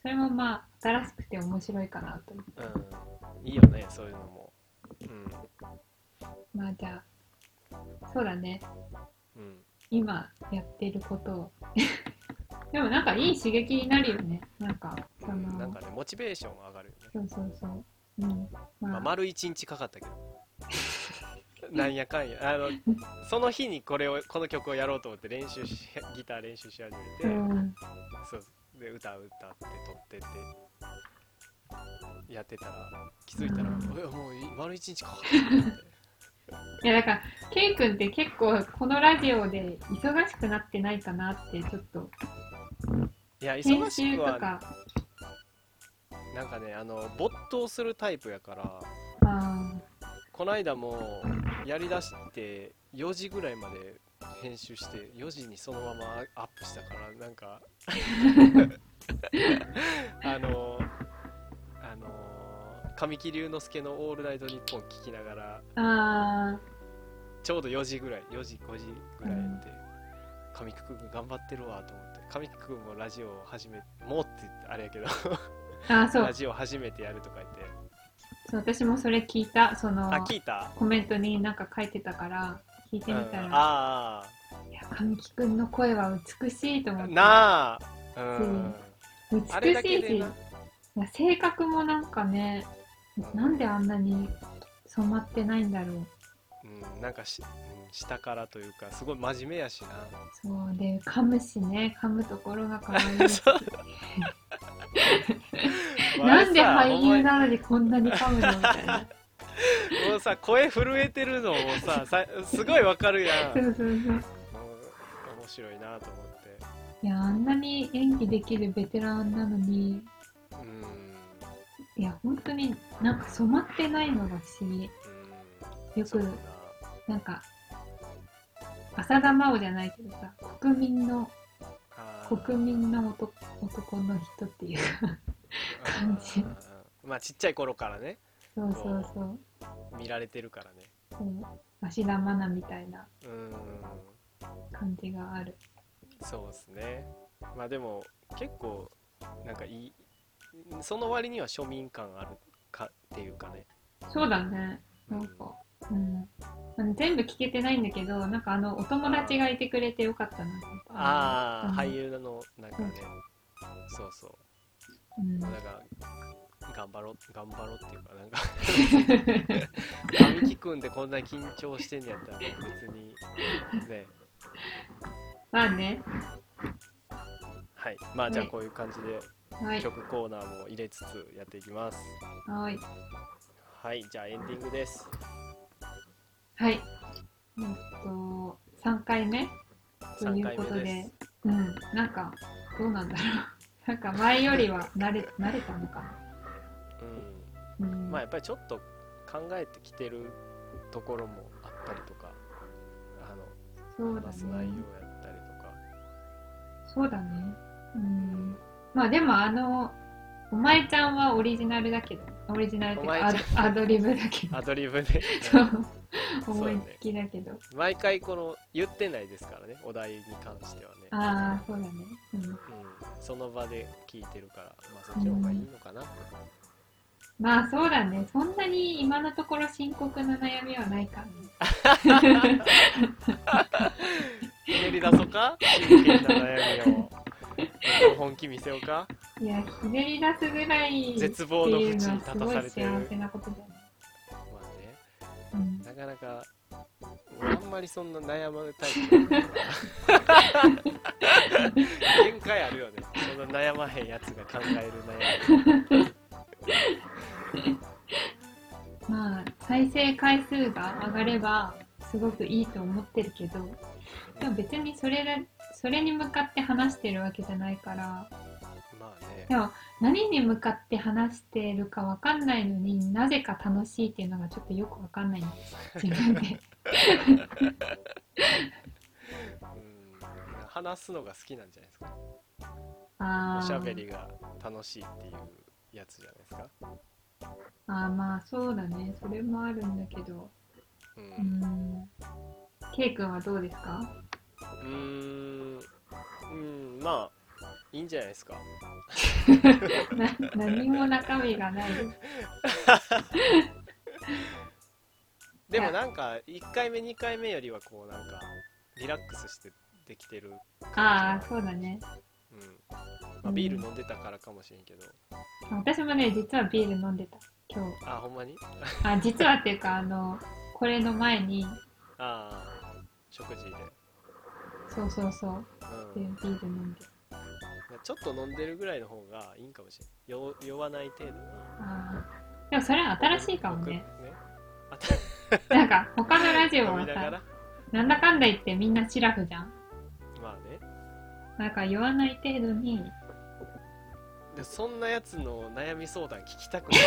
それもまあ、新しくて面白いかなと思って。うん。いいよねそういうのもうんまあ、じゃあ、そうだね。うん今やってることを。でもなんかいい刺激になるよね。なんか、その、うんなんかねモチベーション上がるよね、そうそうそう。うん。まあ、まあ、丸一日かかったけど なんやかんやあのその日にこれをこの曲をやろうと思って練習しギター練習し始めて、うん。そうで歌歌って撮っててやってたら気づいたら、もうい丸一日かいや、だから、ケイ君って結構このラジオで忙しくなってないかなって、ちょっと、いや編忙しくは集とか、なんかねあの没頭するタイプやからあこの間もやりだして4時ぐらいまで編集して4時にそのままアップしたからなんか あの神木隆之介の「オールナイトニッポン」聞きながらちょうど4時ぐらい4時5時ぐらいで、神木君頑張ってるわと思って神木君もラジオを始めもうって言ってあれやけどー、あーそう。ラジオ初めてやるとか言って。そう、私もそれ聞いた、そのあ、聞いた？コメントになんか書いてたから、聞いてみたうん。ら、あいや、神木くんの声は美しいと思あって。なあ。うん。美しいし、性格もなんかね、うんなんであんなに染まってないんだろう。うん、なんかし、うん下からというかすごい真面目やしなそうで、噛むしね、噛むところが可愛いし。なんで俳優ななのにこんなに噛むのみたいな。もうさ声震えてるのもささすごいわかるやんそうそうそう。うん面白いなと思っていや、あんなに演技できるベテランなのに、うんいや、本当になんか染まってないのが不思議。うんよくなんか、浅田真央じゃないけどさ、国民の、国民の男男の人っていうか、感じうんまあちっちゃい頃からね。そうそうそう、見られてるからね。そう。芦田愛菜みたいなうん。感じがある。そうですね。まあでも結構なんかいいその割には庶民感あるかっていうかね。そうだね、なんか、うん。あの全部聞けてないんだけど、なんかあの、お友達がいてくれてよかったな。ああ、うん。俳優のなんかね、そうそう。うん。だから頑張ろう頑張ろうっていうかなんか。神木君でこんなに緊張してんねやったら別にね。まあね、はい。まあじゃあねこういう感じで。はい。曲コーナーも入れつつやっていきますはい。はいじゃあエンディングですはい。えっと、3回目？とい3回うことで、目ですうん、なんか、どうなんだろう。なんか前よりは慣れ、慣れたのかな。うんうん。まあやっぱりちょっと考えてきてるところもあったりとかあのそうだ話す内容ね。やったりとかそうだね。うん。まあでもあの、お前ちゃんはオリジナルだけど、オリジナルっていうアド アドリブだけど。ア、ドリブで そう、思いつきだけど。毎回この言ってないですからねお題に関してはね、ああ、そうだね。うん。うん、その場で聞いてるからまあそっちの方がいいのかな、まあそうだね。そんなに今のところ深刻な悩みはないからね。ひねり出そうか？真剣な悩みを本気見せようか。いや、ひねり出すぐらい絶望の淵に立たされてる幸せなことだよね。まあねうん。なかなか俺あんまりそんな悩むタイ限界あるよね。そんな悩まへんやつが考える悩み。まあ、再生回数が上がれば、すごくいいと思ってるけど、でも別にそれで、それに向かって話してるわけじゃないから、まあね。でも何に向かって話してるかわかんないのになぜか楽しいっていうのがちょっとよくわかんないんです自分で。うん。話すのが好きなんじゃないですか？あー。おしゃべりが楽しいっていうやつじゃないですか？あーまあそうだね。それもあるんだけど。ううん。ん K 君はどうですか？うーん。うんまあいいんじゃないですか。な何も中身がない。でもなんか1回目2回目よりはこうなんかリラックスしてできてるああそうだね。うん。まあ、ビール飲んでたからかもしれんけど。私もね実はビール飲んでた今日。あほんまに？あ実はっていうかあのこれの前に。ああ食事でそうそうそう。でうん。ビール飲んで。ちょっと飲んでるぐらいの方がいいんかもしれん。酔酔わない程度に。あー。でもそれは新しいかも僕ね。あ なんか他のラジオはみながら？なんだかんだ言ってみんなシラフじゃん。まあね。なんか酔わない程度に。でそんなやつの悩み相談聞きたくない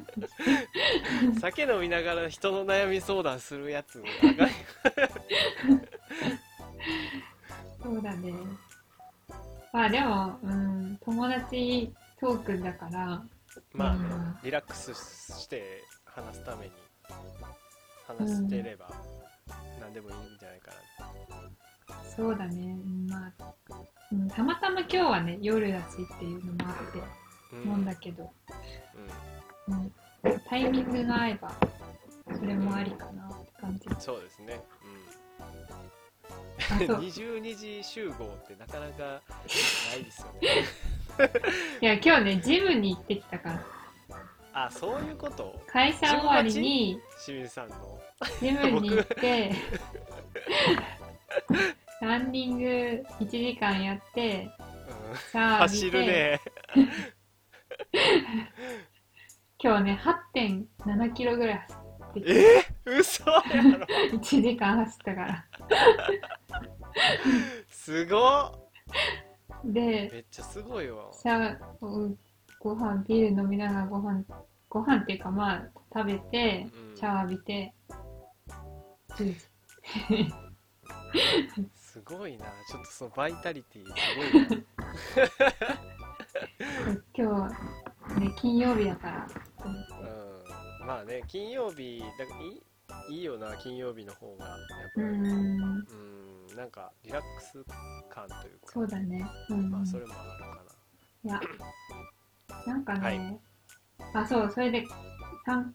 酒飲みながら人の悩み相談するやつあかんそうだね。まあでもうん友達トークだから。まあねうん。リラックスして話すために話してれば何でもいいんじゃないかそうだね。うんまあ、うん、たまたま今日はね夜だしっていうのもあってな、うん。飲んだけど、うん。うん、タイミングが合えばそれもありかなって感じ。そうですね、あうん、そう22時集合ってなかなかないですよね。いや今日ねジムに行ってきたから。あそういうこと？会社終わりに清水さんの。ジムに行ってランニング1時間やってうん。シャワー浴び走るて、ね 今日ね8.7キロぐらい走ってきてえ嘘やろ。1時間走ったから。すごっ。でめっちゃすごいわ。シャワーご飯ビール飲みながらご飯ご飯っていうかまあ食べてうん。シャワー浴びて10時すごいな。ちょっとそのバイタリティすごいな。今日ね金曜日だから。と思ってうん。まあね金曜日だいいいいよな金曜日の方が。やっぱり。うーん。うん。なんかリラックス感というか。そうだね。うん、まあそれもあるかいやなんかね、はい。あそうそれでさん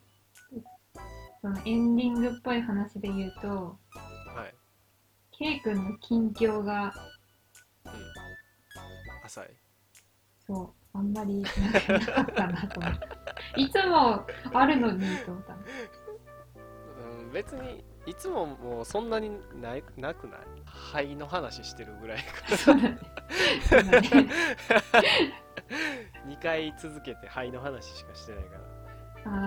そのエンディングっぽい話で言うとなはい。K 君の近況がうん。浅い。そうあんまりなかったなと思ったいつもあるのにと思った。のうん別にいつももうそんなにないなくない？肺の話してるぐらいか。そうだね。そうだね。2回続けて肺の話しかしてないから。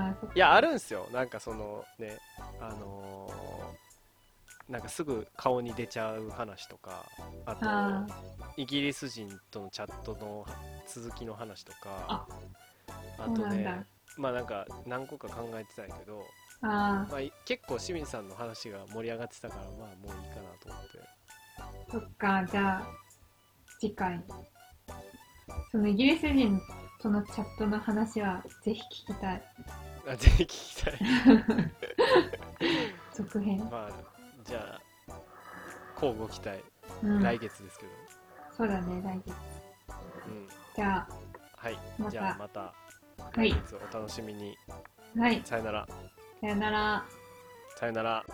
あいやあるんすよ。なんかそのねあのーなんかすぐ顔に出ちゃう話とかあとあイギリス人とのチャットの続きの話とかあとねまあなんか何個か考えてたんやけど、あまあ、い結構清水さんの話が盛り上がってたからまあもういいかなと思って。あそっかじゃあ次回。そのイギリス人とのチャットの話はぜひ聞きたい。あぜひ聞きたい。続編、まあじゃあ交互期待、うん、来月ですけど。そうだね来月。うん。じゃはい。また。じゃあまたはい来月お楽しみに、あはい。さよなら。さよなら。さよなら